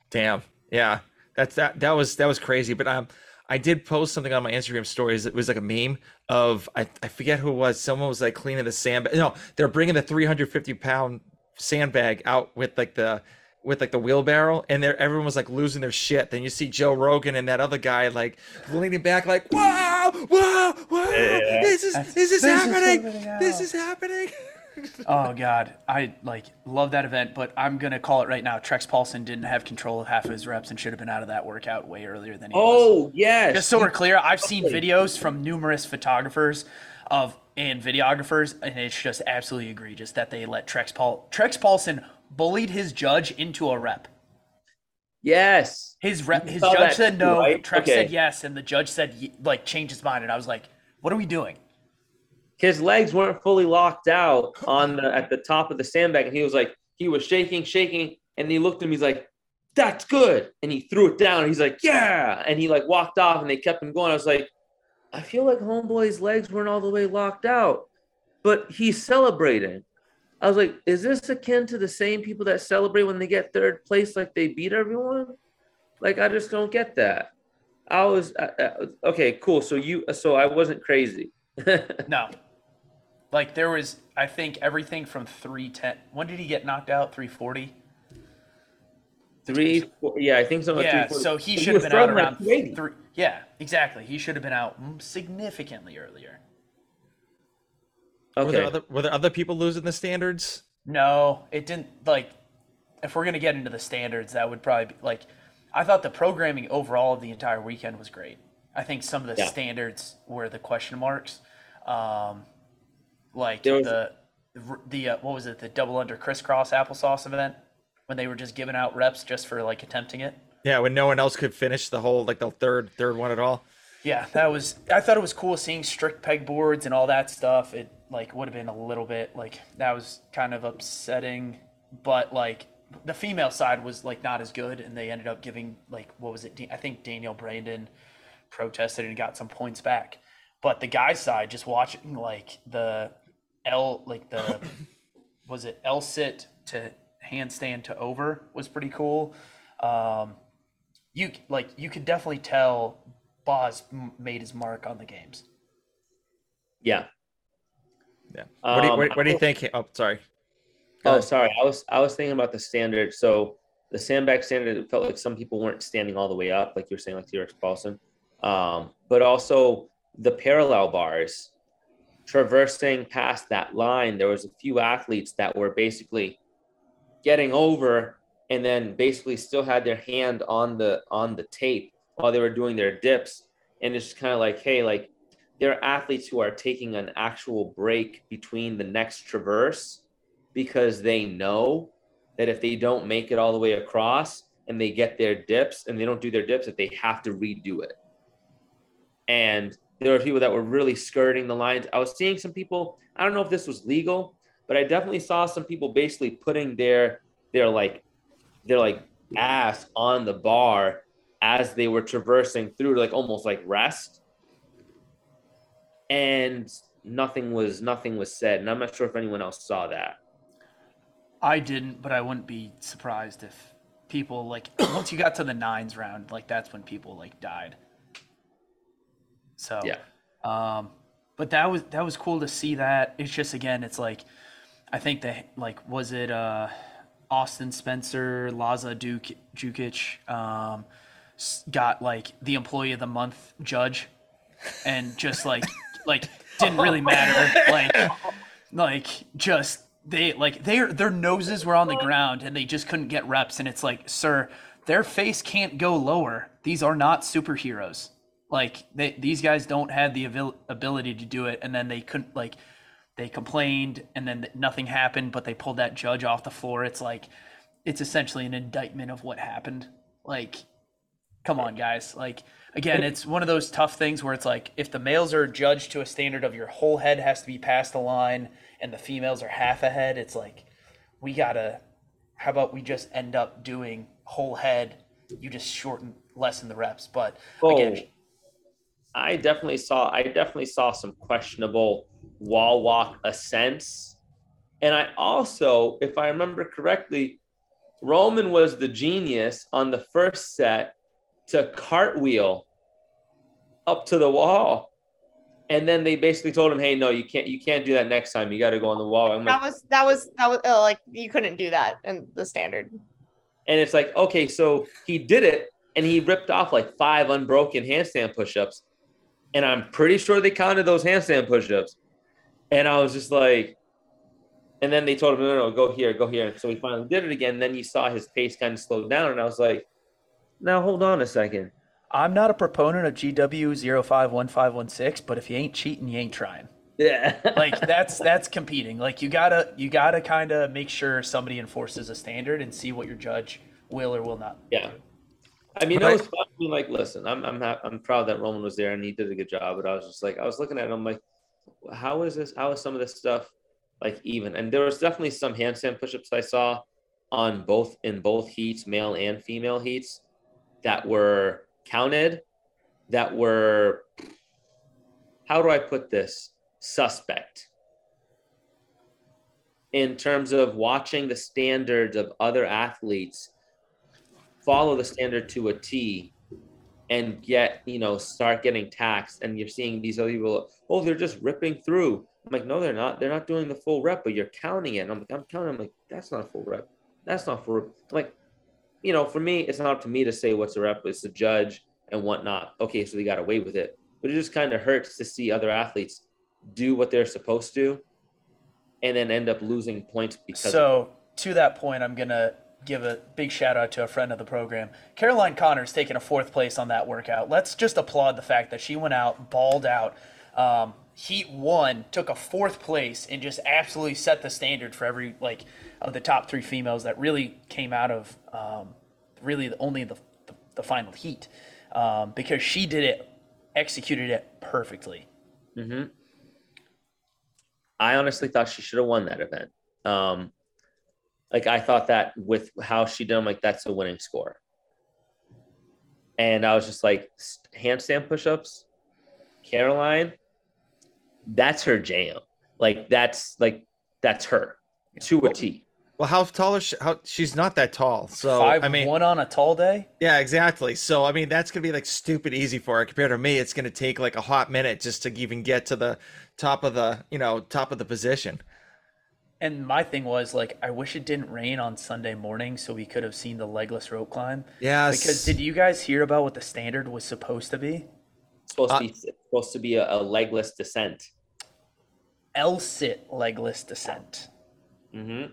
A: Damn. Yeah. That's that that was that was crazy. But um I did post something on my Instagram stories. It was like a meme of I, I forget who it was. Someone was like cleaning the sandbag. No, they're bringing the 350 pound sandbag out with like the with like the wheelbarrow, and there everyone was like losing their shit. Then you see Joe Rogan and that other guy like leaning back, like wow, wow, wow,
D: Yeah.
A: this is
B: That's-
A: this is
B: this
A: happening.
B: happening
A: This is happening.
B: Oh God, I like love that event, but I'm gonna call it right now. Trex Paulson didn't have control of half of his reps and should have been out of that workout way earlier than he was.
D: Oh yes.
B: Just so we're clear, I've seen videos from numerous photographers of and videographers, and it's just absolutely egregious that they let Trex Paul Trex Paulson bullied his judge into a rep.
D: yes.
B: His rep, his judge
D: that
B: said no.
D: right?
B: Trex
D: Okay.
B: said yes, and the judge said like change his mind, and I was like, "What are we doing?"
D: His legs weren't fully locked out on the at the top of the sandbag, and he was like, he was shaking, shaking, and he looked at him. He's like, "That's good," and he threw it down. And he's like, "Yeah," and he like walked off, and they kept him going. I was like, I feel like Homeboy's legs weren't all the way locked out, but he's celebrating. I was like, is this akin to the same people that celebrate when they get third place, like they beat everyone? Like, I just don't get that. I was okay, cool. So you, so I wasn't crazy.
B: No. Like there was, I think everything from three ten. When did he get knocked out? Three forty.
D: Three, four, yeah, I think so.
B: Yeah, so he
D: But
B: should have been out
D: like
B: around three. Yeah, exactly. He should have been out significantly earlier.
A: Were there other were there other people losing the standards?
B: No, it didn't. Like, if we're gonna get into the standards, that would probably be like. I thought the programming overall of the entire weekend was great. I think some of the
D: Yeah.
B: standards were the question marks, um, like
D: was-
B: the the uh, what was it the double under crisscross applesauce event when they were just giving out reps just for like attempting it.
A: Yeah, when no one else could finish the whole like the third third one at all.
B: Yeah, that was. I thought it was cool seeing strict pegboards and all that stuff. It like would have been a little bit like that was kind of upsetting, but like the female side was like not as good, and they ended up giving like what was it? I think Danielle Brandon protested and got some points back, but the guy side just watching like the L like the was it L sit to handstand to over was pretty cool. Um, you like you could definitely tell Boz m- made his mark on the games.
D: yeah.
A: Yeah. What do you,
D: Um,
A: what, what do you think? Oh, sorry. Go
D: Oh,
A: ahead.
D: sorry. I was I was thinking about the standard. So the sandbag standard, it felt like some people weren't standing all the way up, like you were saying, like T-Rex Paulson. Um, but also the parallel bars, traversing past that line, there was a few athletes that were basically getting over and then basically still had their hand on the on the tape while they were doing their dips. And it's kind of like, hey, like there are athletes who are taking an actual break between the next traverse because they know that if they don't make it all the way across and they get their dips and they don't do their dips, that they have to redo it. And there were people that were really skirting the lines. I was seeing some people, I don't know if this was legal, but I definitely saw some people basically putting their their like their like ass on the bar as they were traversing through like almost like rest. And nothing was nothing was said. And I'm not sure if anyone else saw that.
B: I didn't, but I wouldn't be surprised if people like once you got to the nines round, like that's when people like died. So
D: Yeah.
B: Um, but that was that was cool to see that. It's just again, it's like I think that like was it uh Austin Spencer, Laza Duke Jukic um got like the employee of the month judge and just like like didn't really matter. Like like just they like their their noses were on the ground and they just couldn't get reps. And it's like sir their face can't go lower. These are not superheroes. Like they, these guys don't have the abil- ability to do it. And then they couldn't like they complained and then nothing happened but they pulled that judge off the floor. It's like it's essentially an indictment of what happened. Like come on guys. Like again it's one of those tough things where it's like if the males are judged to a standard of your whole head has to be past the line and the females are half a head it's like we gotta how about we just end up doing whole head you just shorten lessen the reps but again
D: Oh, I definitely saw I definitely saw some questionable wall walk ascents. And I also, if I remember correctly, Roman was the genius on the first set to cartwheel up to the wall. And then they basically told him, "Hey, no, you can't. You can't do that next time. You got to go on the wall." I'm like,
C: That was that was that was uh, like you couldn't do that in the standard.
D: And it's like, okay, so he did it and he ripped off like five unbroken handstand push-ups. And I'm pretty sure they counted those handstand push-ups. And I was just like, and then they told him, no, no, no, go here, go here. So he finally did it again. Then you saw his pace kind of slow down. And I was like, now hold on a second.
B: i'm not a proponent of gw 051516 but if you ain't cheating you ain't trying
D: Yeah.
B: like that's that's competing like you gotta you gotta kind of make sure somebody enforces a standard and see what your judge will or will not
D: yeah. I mean,
A: I-
D: it was. I mean, like, listen, I'm I'm hap- I'm proud that Roman was there and he did a good job. But I was just like, I was looking at him like, how is this? How is some of this stuff like even? And there was definitely some handstand push-ups I saw on both in both heats, male and female heats, that were counted, that were how do I put this? Suspect. In terms of watching the standards of other athletes follow the standard to a T and get, you know, start getting taxed. And you're seeing these other people, oh, they're just ripping through. I'm like, no, they're not. They're not doing the full rep, but you're counting it. And I'm like, I'm counting. I'm like, that's not a full rep. That's not full rep. I'm like, you know, for me, it's not up to me to say what's a rep. It's the judge and whatnot. Okay, so they got away with it. But it just kind of hurts to see other athletes do what they're supposed to and then end up losing points because
B: So to that point, I'm gonna give a big shout out to a friend of the program. Caroline Connor's taking a fourth place on that workout. Let's just applaud the fact that she went out, balled out. Um, heat one took a fourth place and just absolutely set the standard for every like of the top three females that really came out of um, really the, only the, the the final heat um, because she did it, executed it perfectly.
D: hmm I honestly thought she should have won that event. Um, like I thought that with how she did, I'm like, that's a winning score. And I was just like, handstand push-ups, Caroline, that's her jam. Like that's like that's her to a T.
A: Well, how tall is she? How she's not that tall. So
B: Five
A: I mean,
B: one on a tall day.
A: yeah, exactly. So I mean, that's gonna be like stupid easy for her compared to me. It's gonna take like a hot minute just to even get to the top of the you know top of the position.
B: And my thing was like, I wish it didn't rain on Sunday morning so we could have seen the legless rope climb.
A: Yeah.
B: Because did you guys hear about what the standard was supposed to be?
D: supposed
A: Uh,
D: to be supposed to be a, a legless descent.
B: L sit legless descent.
D: hmm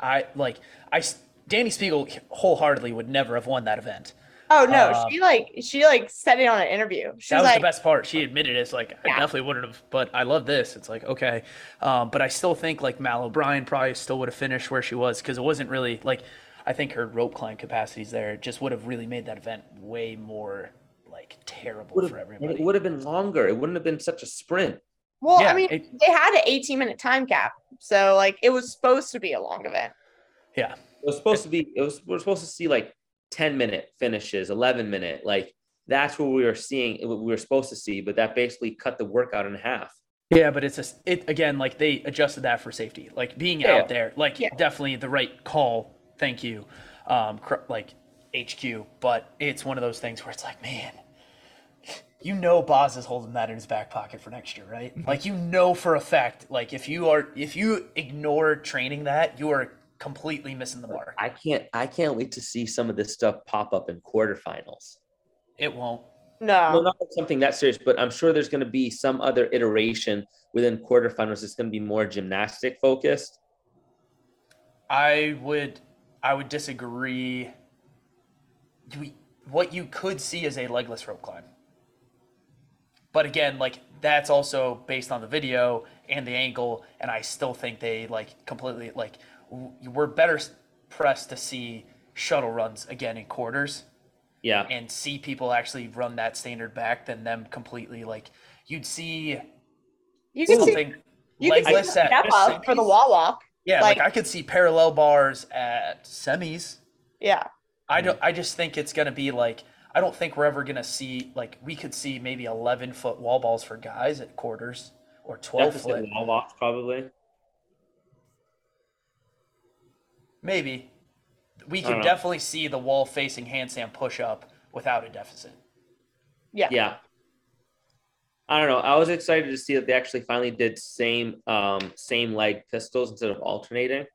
B: I like I Dani Speegle wholeheartedly would never have won that event.
C: Oh no,
B: Uh,
C: she like she like said it on an interview. She
B: that
C: was
B: was
C: like,
B: the best part. She admitted it. It's like I definitely wouldn't have, but I love this. It's like okay, um, but I still think like Mal O'Brien probably still would have finished where she was because it wasn't really like I think her rope climb capacities there just would have really made that event way more like terrible
D: Would
B: for
D: have, and
B: everybody.
D: it would have been longer. It wouldn't have been such a sprint.
C: Well,
B: yeah,
C: I mean,
B: it-
C: they had an 18 minute time cap, so like it was supposed to be a long event.
B: yeah,
D: It was supposed to be. It was. We're supposed to see like ten minute finishes, eleven minute. Like that's what we were seeing. What we were supposed to see, but that basically cut the workout in half.
B: yeah, but it's a it again like they adjusted that for safety, like being
D: Yeah.
B: out there, like
C: Yeah.
B: definitely the right call. Thank you, um, cr- like HQ, but it's one of those things where it's like, man, you know Boz is holding that in his back pocket for next year, right? Mm-hmm. Like you know for a fact, like if you are if you ignore training that, you are completely missing the mark.
D: I can't. I can't wait to see some of this stuff pop up in quarterfinals.
B: It won't.
C: No,
D: Well, not something that serious, but I'm sure there's going to be some other iteration within quarterfinals. It's going to be more gymnastic focused.
B: I would I would disagree. We, what you could see is a legless rope climb. But again, like that's also based on the video and the angle, and I still think they like completely like w- we're better pressed to see shuttle runs again in quarters
D: Yeah.
B: and see people actually run that standard back than them completely like you'd see
C: you can see
B: something
C: you can see
B: at
C: step up for the wall walk.
B: Yeah, like,
C: like-
B: I could see parallel bars at semis.
C: Yeah,
B: I don't. I just think it's gonna be like. I don't think we're ever gonna see like we could see maybe eleven foot wall balls for guys at quarters or twelve
D: Deficit
B: foot,
D: wall walks probably.
B: maybe. We
D: I
B: can definitely see the wall facing handstand push up without a deficit.
C: yeah,
D: Yeah. I don't know. I was excited to see that they actually finally did same um same leg pistols instead of alternating.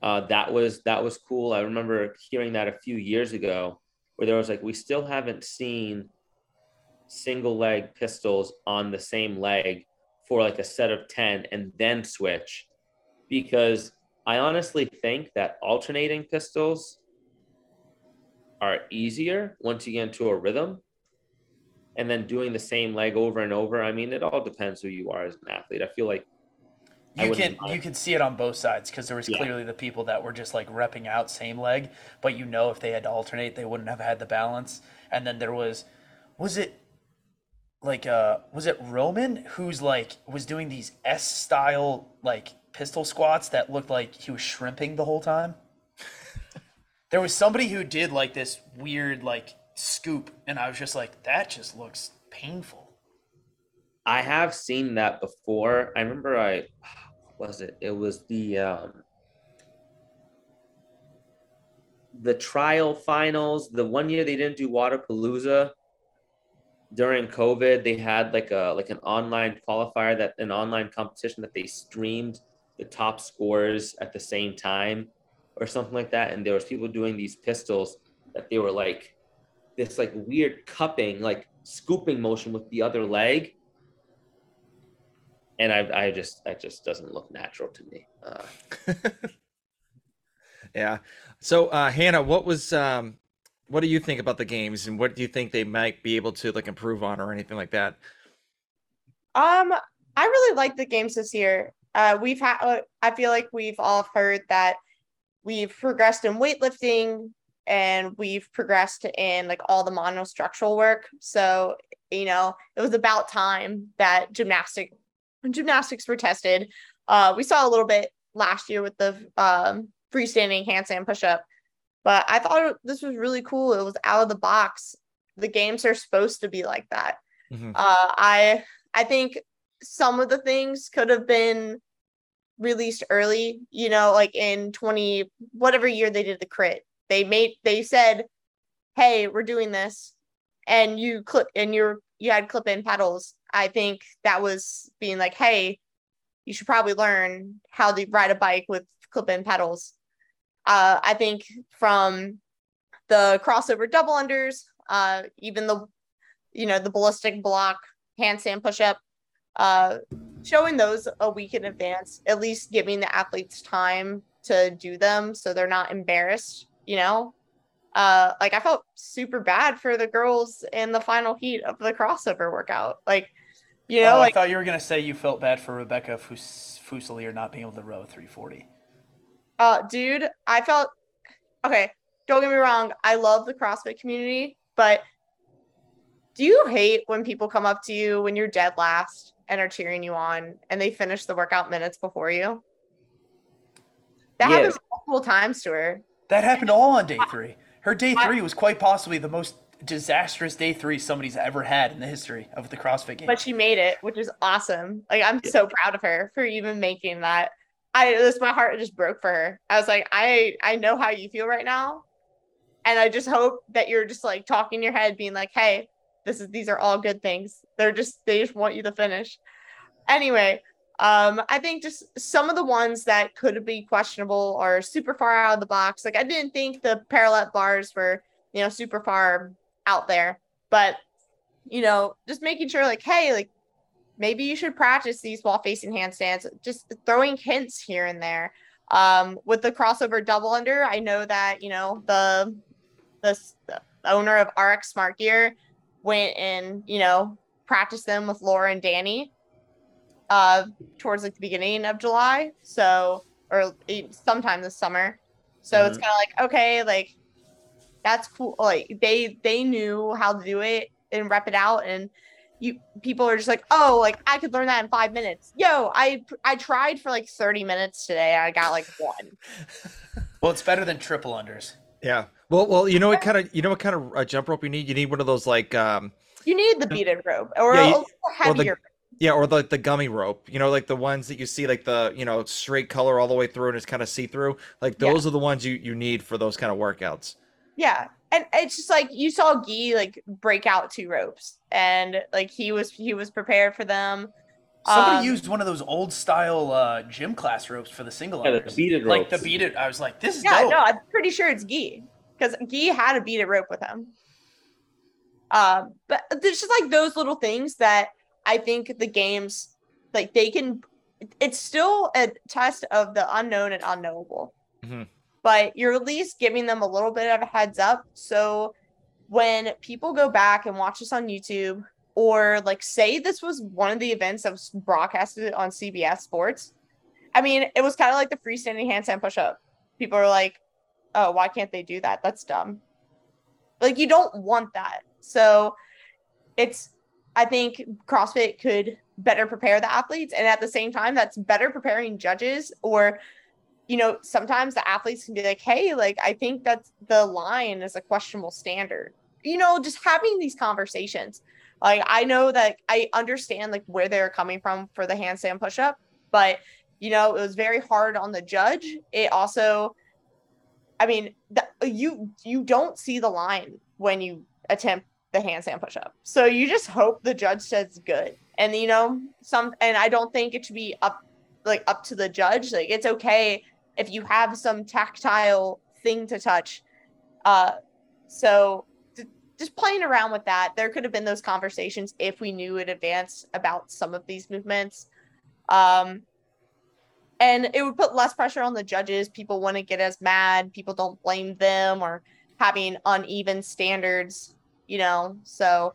D: Uh, that was that was cool. I remember hearing that a few years ago, where there was like, we still haven't seen single leg pistols on the same leg for like a set of ten and then switch, because I honestly think that alternating pistols are easier once you get into a rhythm and then doing the same leg over and over. I mean, it all depends who you are as an athlete. I feel like
B: You can you can see it on both sides because there was
D: Yeah.
B: clearly the people that were just like repping out same leg, but you know if they had to alternate, they wouldn't have had the balance. And then there was, was it like uh was it Roman who's like was doing these S style like pistol squats that looked like he was shrimping the whole time? there was somebody who did like this weird like scoop, and I was just like, that just looks painful.
D: I have seen that before. I remember I was it? It was the um the trial finals. The one year they didn't do Wodapalooza during COVID, they had like a like an online qualifier that an online competition that they streamed the top scores at the same time or something like that. And there was people doing these pistols that they were like this like weird cupping, like scooping motion with the other leg and I, I just that just doesn't look natural to me. Uh,
A: Yeah. So, uh, Hannah, what was um, what do you think about the games, and what do you think they might be able to like improve on, or anything like that?
C: Um, I really like the games this year. Uh, we've had. Uh, I feel like we've all heard that we've progressed in weightlifting and we've progressed in like all the monostructural work. So you know, it was about time that gymnastic gymnastics were tested. Uh, we saw a little bit last year with the um, freestanding handstand push-up, but I thought this was really cool. It was out of the box. The games are supposed to be like that.
A: Mhm.
C: Uh, I I think some of the things could have been released early, you know, like in 20 whatever year they did the crit. They made they said, "Hey, we're doing this." And you clip and you're you had clip in pedals. I think that was being like, "Hey, you should probably learn how to ride a bike with clip in pedals." Uh, I think from the crossover double unders, uh, even the you know, the ballistic block, handstand push up, uh, showing those a week in advance, at least giving the athletes time to do them so they're not embarrassed, you know? Uh, like I felt super bad for the girls in the final heat of the crossover workout. Like, you know,
B: oh,
C: like
B: I thought you were gonna say you felt bad for Rebecca Fus- Fuselier not being able to row 340.
C: Uh, dude, I felt okay. Don't get me wrong. I love the CrossFit community, but do you hate when people come up to you when you're dead last and are cheering you on and they finish the workout minutes before you? That
D: Yes.
C: happened multiple times to her.
B: That happened all on day three. Her day three was quite possibly the most disastrous day three somebody's ever had in the history of the CrossFit game.
C: but she made it, which is awesome. Like I'm so proud of her for even making that. I this my heart just broke for her. I was like, I I know how you feel right now, and I just hope that you're just like talking your head, being like, hey, this is these are all good things. They're just they just want you to finish. Anyway, um, I think just some of the ones that could be questionable are super far out of the box. Like I didn't think the parallel bars were you know super far out there, but you know, just making sure like, hey, like maybe you should practice these while facing handstands, just throwing hints here and there. Um, with the crossover double under, I know that, you know, the the, the owner of RX Smart Gear went and, you know, practiced them with Laura and Dani uh towards like the beginning of July. So or sometime this summer. So it's kind of like, okay, like that's cool. Like they they knew how to do it and rep it out and you people are just like oh like i could learn that in five minutes yo i i tried for like 30 minutes today i got like one
B: well, it's better than triple unders.
A: Yeah. Well, well, you know what kind of you know what kind of uh, jump rope you need? You need one of those like um
C: you need the beaded rope or
A: Yeah,
C: a,
A: you-
C: a little
A: or the-
C: heavier
A: yeah, or like the gummy rope. You know, like the ones that you see like the, you know, straight color all the way through and it's kind of see-through. Like
C: Yeah.
A: those are the ones you you need for those kind of workouts.
C: Yeah and it's just like you saw Guy like break out two ropes and like he was he was prepared for them
B: Somebody
C: Um,
B: used one of those old style uh, gym class ropes for the single
D: Yeah, the
B: unders.
D: beaded
B: Like the beaded. I was like, this is
C: yeah
B: dope.
C: no i'm pretty sure it's Guy because Guy had a beaded rope with him um but there's just like those little things that i think the games like they can it's still a test of the unknown and unknowable
A: Mhm.
C: But you're at least giving them a little bit of a heads up. So when people go back and watch this on youtube or like say this was one of the events that was broadcasted on cbs sports i mean it was kind of like the freestanding handstand push-up. People are like oh why can't they do that? That's dumb. Like you don't want that. So it's i think crossfit could better prepare the athletes and at the same time that's better preparing judges or you know sometimes the athletes can be like hey like i think that's the line is a questionable standard. You know just having these conversations. Like i know that i understand like where they're coming from for the handstand push-up but you know it was very hard on the judge. It also i mean the, you you don't see the line when you attempt the handstand push-up. So you just hope the judge says good. And you know some and i don't think it should be up like up to the judge. Like it's okay if you have some tactile thing to touch uh so d- just playing around with that. There could have been those conversations if we knew in advance about some of these movements. Um and it would put less pressure on the judges. People wouldn't get as mad. People don't blame them or having uneven standards you know? So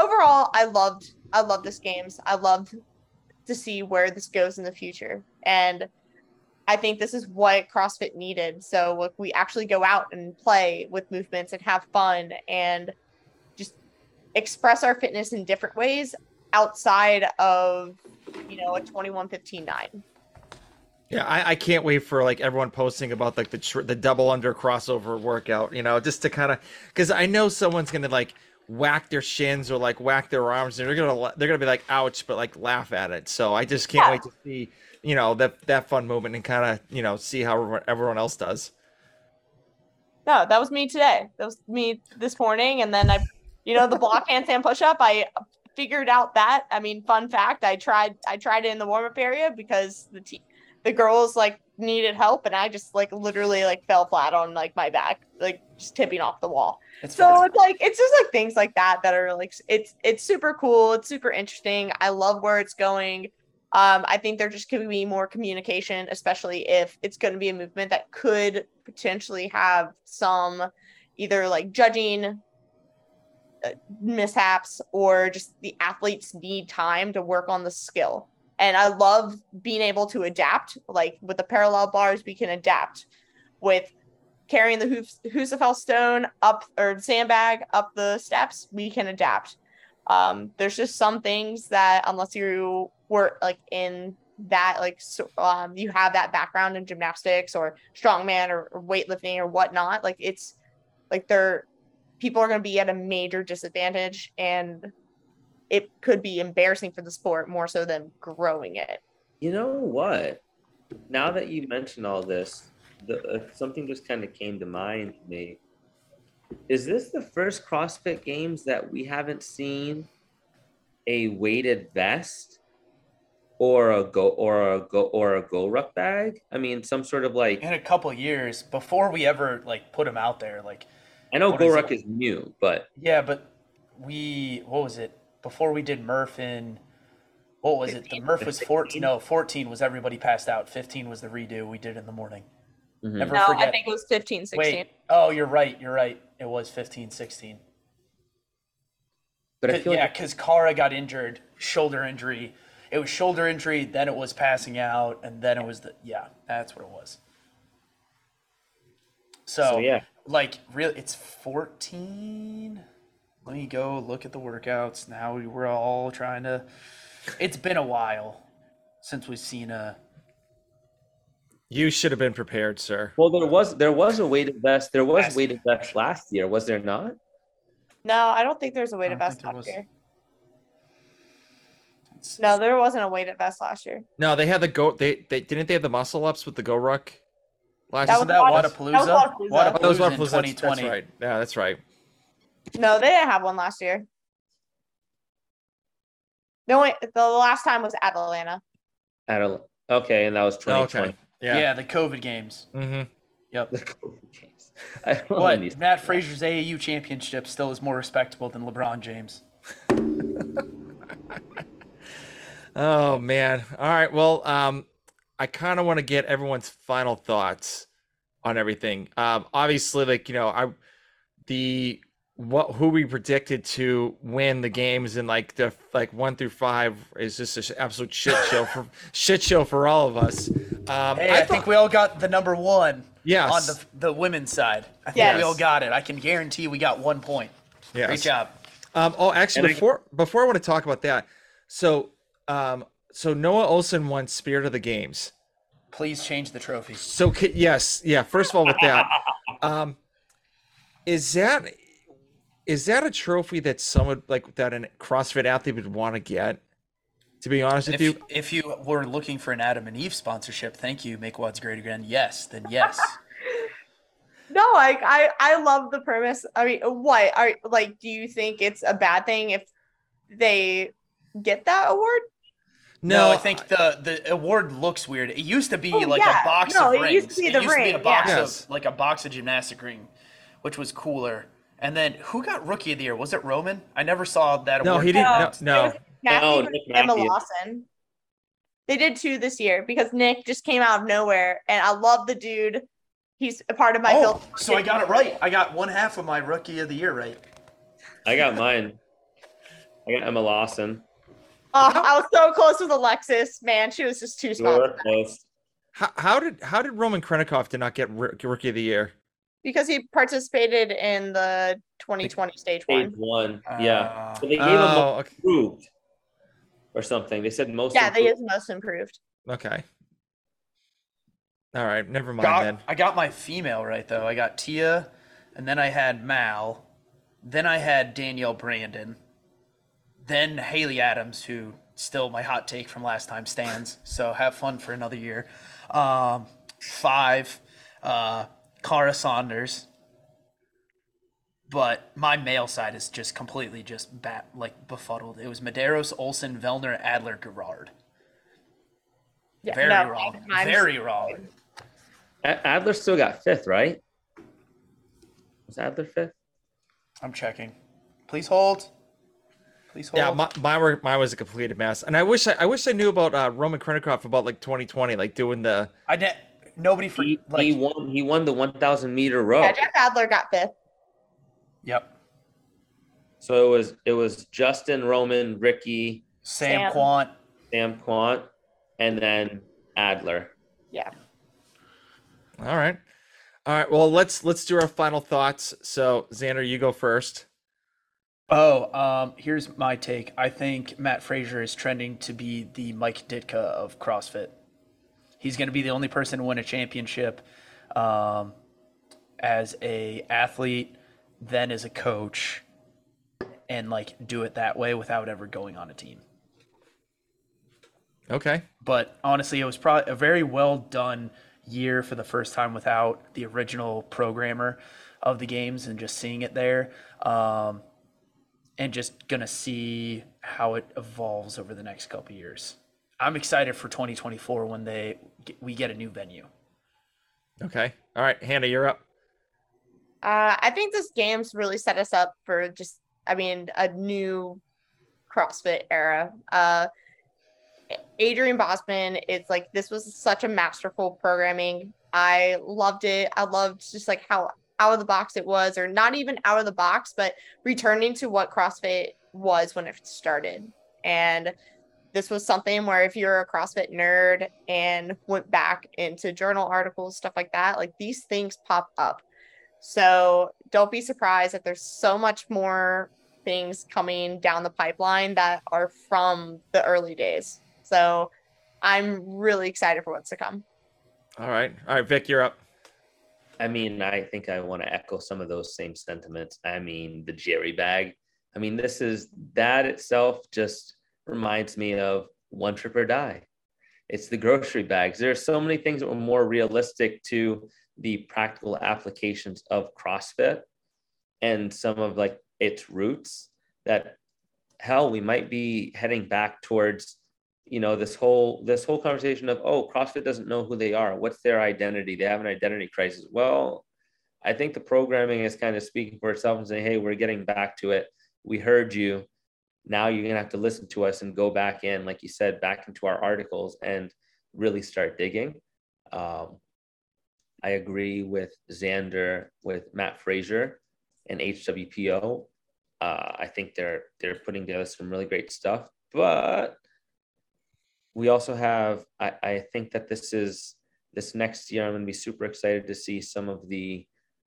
C: overall i loved i love this games. I loved to see where this goes in the future. And i think this is what crossfit needed so we actually go out and play with movements and have fun and just express our fitness in different ways outside of you know a 21 15 9
A: Yeah, I, I can't wait for like everyone posting about like the tr- the double under crossover workout. You know, just to kind of because I know someone's gonna like whack their shins or like whack their arms, and they're gonna they're gonna be like ouch, but like laugh at it. So I just can't
C: Yeah.
A: wait to see you know that that fun moment and kind of you know see how everyone- everyone else does.
C: No, that was me today. That was me this morning. And then I, you know, the block handstand push up, I figured out that. I mean, fun fact, I tried I tried it in the warm up area because the te- the girls like needed help and I just like literally like fell flat on like my back, like just tipping off the wall.
B: It's
C: So
B: fine.
C: it's like it's just like things like that that are like it's it's super cool. It's super interesting. I love where it's going. Um, I think there just could be more communication, especially if it's going to be a movement that could potentially have some either like judging uh, mishaps or just the athletes need time to work on the skill. And I love being able to adapt. Like with the parallel bars, we can adapt with carrying the Hus- Husafell stone up or sandbag up the steps, we can adapt. Um, there's just some things that unless you were like in that like so, um, you have that background in gymnastics or strongman or, or weightlifting or whatnot, like it's like they're people are going to be at a major disadvantage and it could be embarrassing for the sport more so than growing it.
D: You know what? Now that you mention all this, the, uh, something just kind of came to mind to me. Is this the first CrossFit Games that we haven't seen a weighted vest or a go or a go or a go ruck bag? I mean, some sort of like
B: in a couple years before we ever like put them out there, like
D: I know
B: what
D: go
B: is
D: ruck
B: it?
D: is new, but
B: yeah, but we what was it before we did Murph in what was it? The Murph was 14. No, 14 was everybody passed out. 15 was the redo we did in the morning.
D: Mhm.
B: Never
C: No,
B: forget.
C: I think it was 15, 16.
B: Wait. Oh, you're right. You're right. It was 15, 16.
D: but I
B: Cause-
D: feel
B: yeah,
D: like
B: because Kara got injured, shoulder injury. It was shoulder injury, then it was passing out, and then it was the yeah, that's what it was. So,
D: so yeah.
B: like really, it's fourteen. Let me go look at the workouts. Now we were all trying to. It's been a while since we've seen a.
A: You should have been prepared, sir.
D: Well, there was there was a weighted vest. There was
B: Last-
D: weighted vest last year, was there not?
C: No, I don't think there's a weighted
B: don't
C: vest
B: think there
C: last
B: was.
C: Year. No, there wasn't a weighted vest last year.
A: No, they had the go. They they didn't they have the muscle ups with the go ruck. Last
C: That
B: Isn't
C: was
B: that
C: Wada-
B: Wodapalooza?
C: that was Wodapalooza.
A: Oh, that was
B: Wodapalooza
A: Wodapalooza,
B: in 2020.
A: That's right. Yeah, that's right.
C: No, they didn't have one last year. No, wait, the last time was at Atlanta.
D: I don't. Okay, and that was 2020.
A: Okay. Yeah.
B: Yeah. the COVID games.
A: Mm-hmm.
B: Yep.
D: The COVID games. I
B: But
D: these-
B: Matt Fraser's AAU championship still is more respectable than LeBron James.
A: Oh man. All right. Well, um, I kind of want to get everyone's final thoughts on everything. Um, obviously, like you know, I the what who we predicted to win the games in like the like one through five is just an absolute shit show for shit show for all of us. Um,
B: Hey, I,
A: thought-
B: think we all got the number one
A: yes,
B: on the the women's side. I think
C: Yes.
B: we all got it. I can guarantee we got one point.
A: yes.
B: Great job.
A: Um, oh, actually,
D: And I-
A: before before I want to talk about that, so um, so Noah Olson won Spirit of the Games.
B: Please change the trophy.
A: So yes, yeah. First of all, with that, um, is that is that a trophy that someone like that a CrossFit athlete would want to get? To be honest with
B: If
A: you,
B: you, if you were looking for an Adam and Eve sponsorship, thank you. Make Wads great again. Yes, then yes.
C: No, like I, I love the premise. I mean, what are like? Do you think it's a bad thing if they get that award?
B: No, I think the the award looks weird. It used to be
C: Oh,
B: like
C: yeah.
B: a box
C: No,
B: of
C: it
B: rings.
C: used to be the
B: used to be a box
A: yeah.
B: of like a box of gymnastic ring, which was cooler. And then who got rookie of the year? Was it Roman? I never saw that
A: no,
B: award.
A: he didn't. No,
C: No,
A: no.
C: it was and
D: Nick
C: Emma Lawson. They did two this year because Nick just came out of nowhere, and I love the dude. He's a part of my
B: Oh,
C: build.
B: so I got it right. I got one half of my rookie of the year right.
D: I got mine. I got Emma Lawson.
C: Oh, I was so close with Alexis. Man, she was just too
D: You
C: small
D: close.
A: How, how did how did Roman Khrennikov did not get rookie of the year?
C: because he participated in the 2020 stage
D: Stage
C: one.
D: one. Yeah.
B: Uh,
D: But they gave him
A: Oh, okay.
D: improved or something. They said most
C: Yeah, they
D: improved.
C: is most improved.
A: okay. All right, never mind
B: got,
A: then.
B: I got my female right though. I got Tia, and then I had Mal, then I had Danielle Brandon, then Haley Adams, who still my hot take from last time stands. So have fun for another year. Um, five, uh, Kara Saunders. But my male side is just completely just bat like befuddled. It was Medeiros, Olson, Vellner, Adler, Garard.
C: Yeah,
B: Very
C: no,
B: wrong.
C: I'm-
B: Very wrong.
D: Adler still got fifth, right? Was Adler fifth?
B: I'm checking. Please hold. Please hold.
A: Yeah, my, mine, were, mine was a completed mess, and I wish I, I wish I knew about uh, Roman Khrennikov about like 2020, like doing the
B: I didn't. Nobody for
D: He,
B: like.
D: he won. He won the 1,000 meter row.
C: Yeah, Jeff Adler got fifth.
B: Yep.
D: So it was it was Justin, Roman, Ricky,
B: Sam,
C: Sam.
B: Kwant.
D: Sam Kwant, and then Adler.
C: Yeah.
A: All right. All right. Well, let's let's do our final thoughts. So, Xander, you go first.
B: Oh, um, here's my take. I think Matt Fraser is trending to be the Mike Ditka of CrossFit. He's going to be the only person to win a championship um, as a athlete, then as a coach, and like do it that way without ever going on a team.
A: Okay.
B: But honestly, it was probably a very well done year for the first time without the original programmer of the games and just seeing it there. Um, and just gonna see how it evolves over the next couple years. I'm excited for 2024 when they we get a new venue.
A: Okay. All right, Hannah, you're up.
C: Uh, I think this game's really set us up for just, I mean, a new CrossFit era. Uh, Adrian Bozman, it's like this was such a masterful programming. I loved it. I loved just like how out of the box it was, or not even out of the box, but returning to what CrossFit was when it started. And this was something where if you're a CrossFit nerd and went back into journal articles, stuff like that, like these things pop up. So don't be surprised that there's so much more things coming down the pipeline that are from the early days. So I'm really excited for what's to come.
A: All right. All right, Vic, you're up.
D: I mean, I think I want to echo some of those same sentiments. I mean, the Jerry bag. I mean, this is that itself just reminds me of one trip or die. It's the grocery bags. There are so many things that were more realistic to the practical applications of CrossFit and some of like its roots that hell we might be heading back towards you know this whole this whole conversation of oh crossfit doesn't know who they are. What's their identity? They have an identity crisis. Well i think the programming is kind of speaking for itself and saying hey we're getting back to it. We heard you. Now you're going to have to listen to us and go back in like you said back into our articles and really start digging. Um, i agree with xander with matt fraser and hwpo uh, i think they're they're putting together some really great stuff but we also have I, I think that this is this next year i'm going to be super excited to see some of the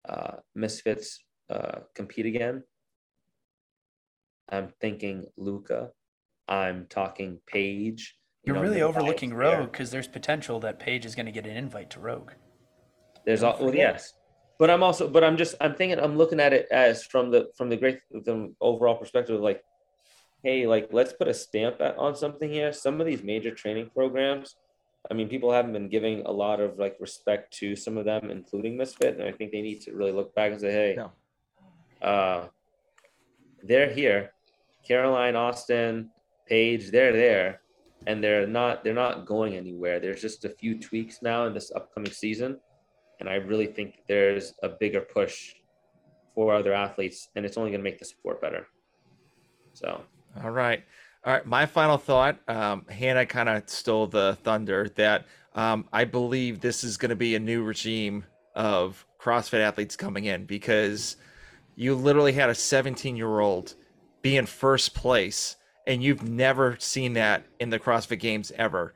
D: uh, misfits uh, compete again. I'm thinking luca i'm talking Paige
B: You're really overlooking Rogue because there's potential that Paige is going to get an invite to Rogue.
D: there's all well, yes. But i'm also but i'm just i'm thinking i'm looking at it as from the from the great the overall perspective of like hey like let's put a stamp on something here. Some of these major training programs i mean people haven't been giving a lot of like respect to some of them including misfit and i think they need to really look back and say hey uh they're here. Caroline austin paige they're there and they're not they're not going anywhere. There's just a few tweaks now in this upcoming season and I really think there's a bigger push for other athletes, and it's only going to make the sport better. So,
A: All right. All right. My final thought um, Hannah kind of stole the thunder that um, I believe this is going to be a new regime of CrossFit athletes coming in because you literally had a 17 year old be in first place, and you've never seen that in the CrossFit Games ever.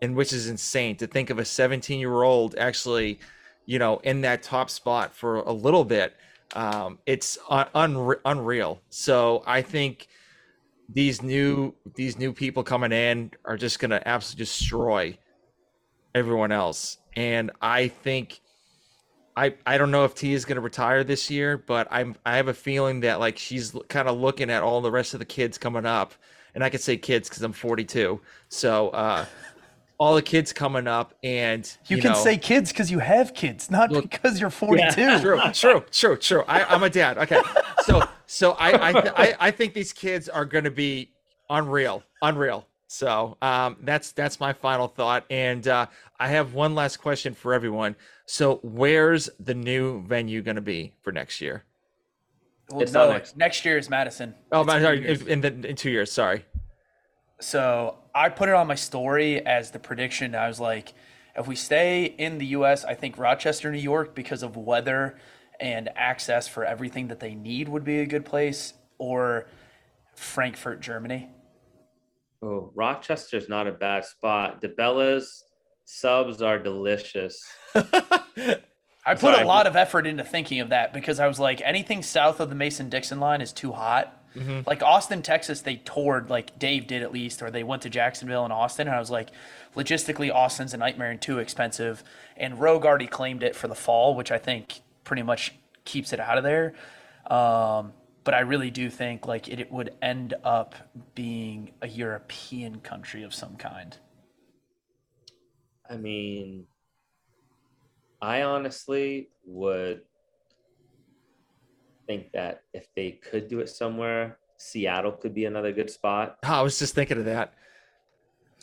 A: And which is insane to think of a 17 year old actually, you know, in that top spot for a little bit. Um, it's un- unre- unreal. So I think these new these new people coming in are just going to absolutely destroy everyone else and i think i i don't know if t is going to retire this year but i'm i have a feeling that like she's kind of looking at all the rest of the kids coming up and i could say kids because i'm 42 so uh all the kids coming up and
B: You,
A: you,
B: can
A: know,
B: say kids because you have kids, not
A: Look-
B: because you're 42.
A: true, true, true, true. I, I'm a dad. Okay, so so I I th- I, I think these kids are going to be unreal, unreal. So um, that's that's my final thought, and uh, I have one last question for everyone. So where's the new venue going to be for next year?
B: Well,
D: It's
B: no,
D: not
B: next.
D: next.
B: year is Madison.
A: Oh, my, sorry, in, the, in two years. Sorry.
B: So I put it on my story as the prediction. I was like, if we stay in the U.S., I think Rochester, New York, because of weather and access for everything that they need, would be a good place, or Frankfurt, Germany.
D: Oh, Rochester's not a bad spot. DiBella's subs are delicious.
B: I put
D: Sorry.
B: a lot of effort into thinking of that because I was like, anything south of the Mason Dixon line is too hot. Mm-hmm. Like Austin, Texas, they toured, like Dave did at least, or they went to Jacksonville and Austin. And I was like, logistically, Austin's a nightmare and too expensive. And Rogue already claimed it for the fall, which I think pretty much keeps it out of there. Um, but I really do think like it, it would end up being a European country of some kind.
D: I mean, I honestly would think that if they could do it somewhere, Seattle could be another good spot.
A: Oh, I was just thinking of that.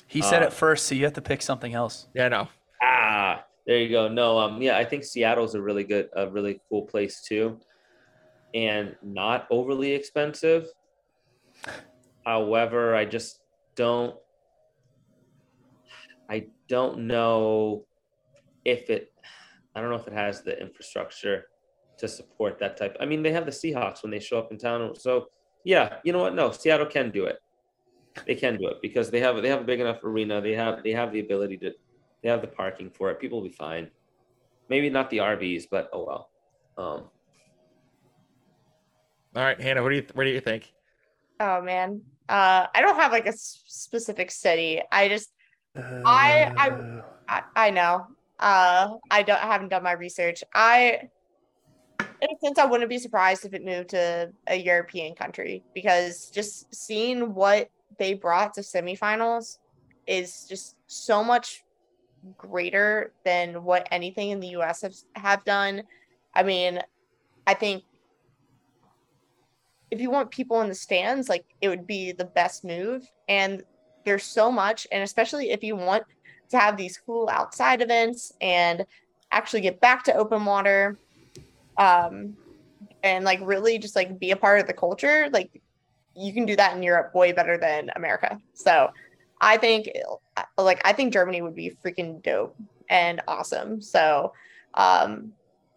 B: He said
D: Uh,
B: it first, so you have to pick something else.
A: Yeah, no.
D: Ah, there you go. No, um, yeah, I think Seattle's a really good, a really cool place too, and not overly expensive. However, I just don't, I don't know if it, I don't know if it has the infrastructure to support that type. I mean, they have the Seahawks when they show up in town, so yeah, you know what? No, Seattle can do it. They can do it because they have they have a big enough arena. They have they have the ability to they have the parking for it. People will be fine. Maybe not the RVs, but oh well. Um,
A: All right, Hannah, what do you what do you think?
C: Oh man. Uh, I don't have like a specific city. I just I- I- I, I know. Uh, I don't I haven't done my research. I in a sense I wouldn't be surprised if it moved to a European country because just seeing what they brought to semifinals is just so much greater than what anything in the US have, have done. I mean, I think if you want people in the stands, like it would be the best move. And there's so much, and especially if you want to have these cool outside events and actually get back to open water, um, and like really just like be a part of the culture, like you can do that in Europe way better than America. So I think like I think Germany would be freaking dope and awesome. So um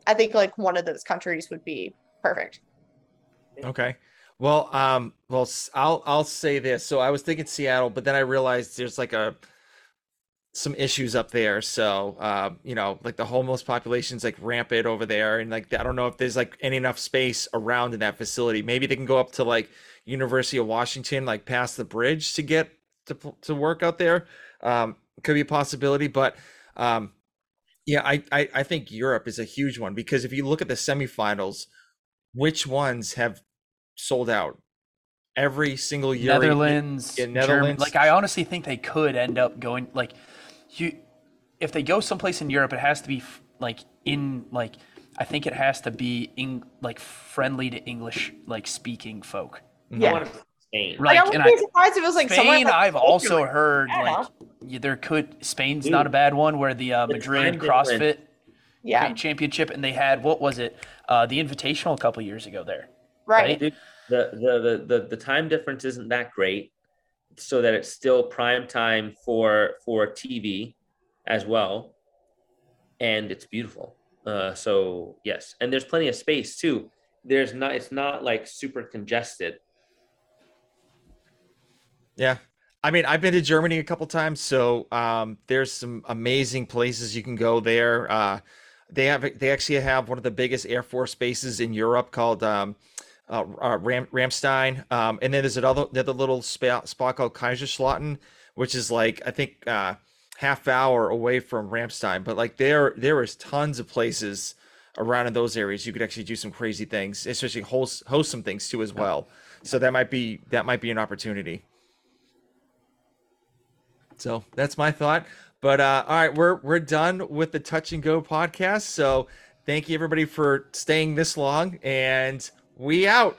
C: I think like one of those countries would be perfect.
A: Okay. Well, um, well, I'll I'll say this. So I was thinking Seattle, but then I realized there's like a some issues up there. So, uh, you know, like the homeless population's like rampant over there, and like I don't know if there's like any enough space around in that facility. Maybe they can go up to like University of Washington, like past the bridge to get to to work out there. Um, could be a possibility, but um, yeah, I, I I think Europe is a huge one because if you look at the semifinals, which ones have sold out every single year?
B: Netherlands,
A: yeah,
B: Germ-
A: Netherlands.
B: Like I honestly think they could end up going like you if they go someplace in Europe, it has to be f- like in like I think it has to be in like friendly to English like speaking folk.
D: I
C: Yeah.
D: want to Spain.
B: Right.
C: Like, I
B: and
C: wouldn't
B: I-
C: be surprised if it was like somewhere
B: Spain,
C: like
B: I've also
C: Switzerland.
B: heard like yeah, there could Spain's not a bad one where the uh, Madrid CrossFit
D: difference.
C: Yeah,
B: championship and they had what was it uh, the Invitational a couple years ago there.
C: right.
D: Dude, the, the the the the time difference isn't that great, so that it's still prime time for for TV as well, and it's beautiful. Uh, so yes, and there's plenty of space too. There's not. It's not like super congested.
A: Yeah. I mean, I've been to Germany a couple times, so um, there's some amazing places you can go there. Uh, they have they actually have one of the biggest Air Force bases in Europe called um, uh, uh, Ram, Ramstein, um, and then there's another another little spot, spot called Kaiserslautern, which is like I think uh, half hour away from Ramstein. But like there there is tons of places around in those areas you could actually do some crazy things, especially host host some things too as well. So that might be that might be an opportunity. So that's my thought. But uh, all right, we're we're done with the Touch and Go podcast. So thank you everybody for staying this long, and we out.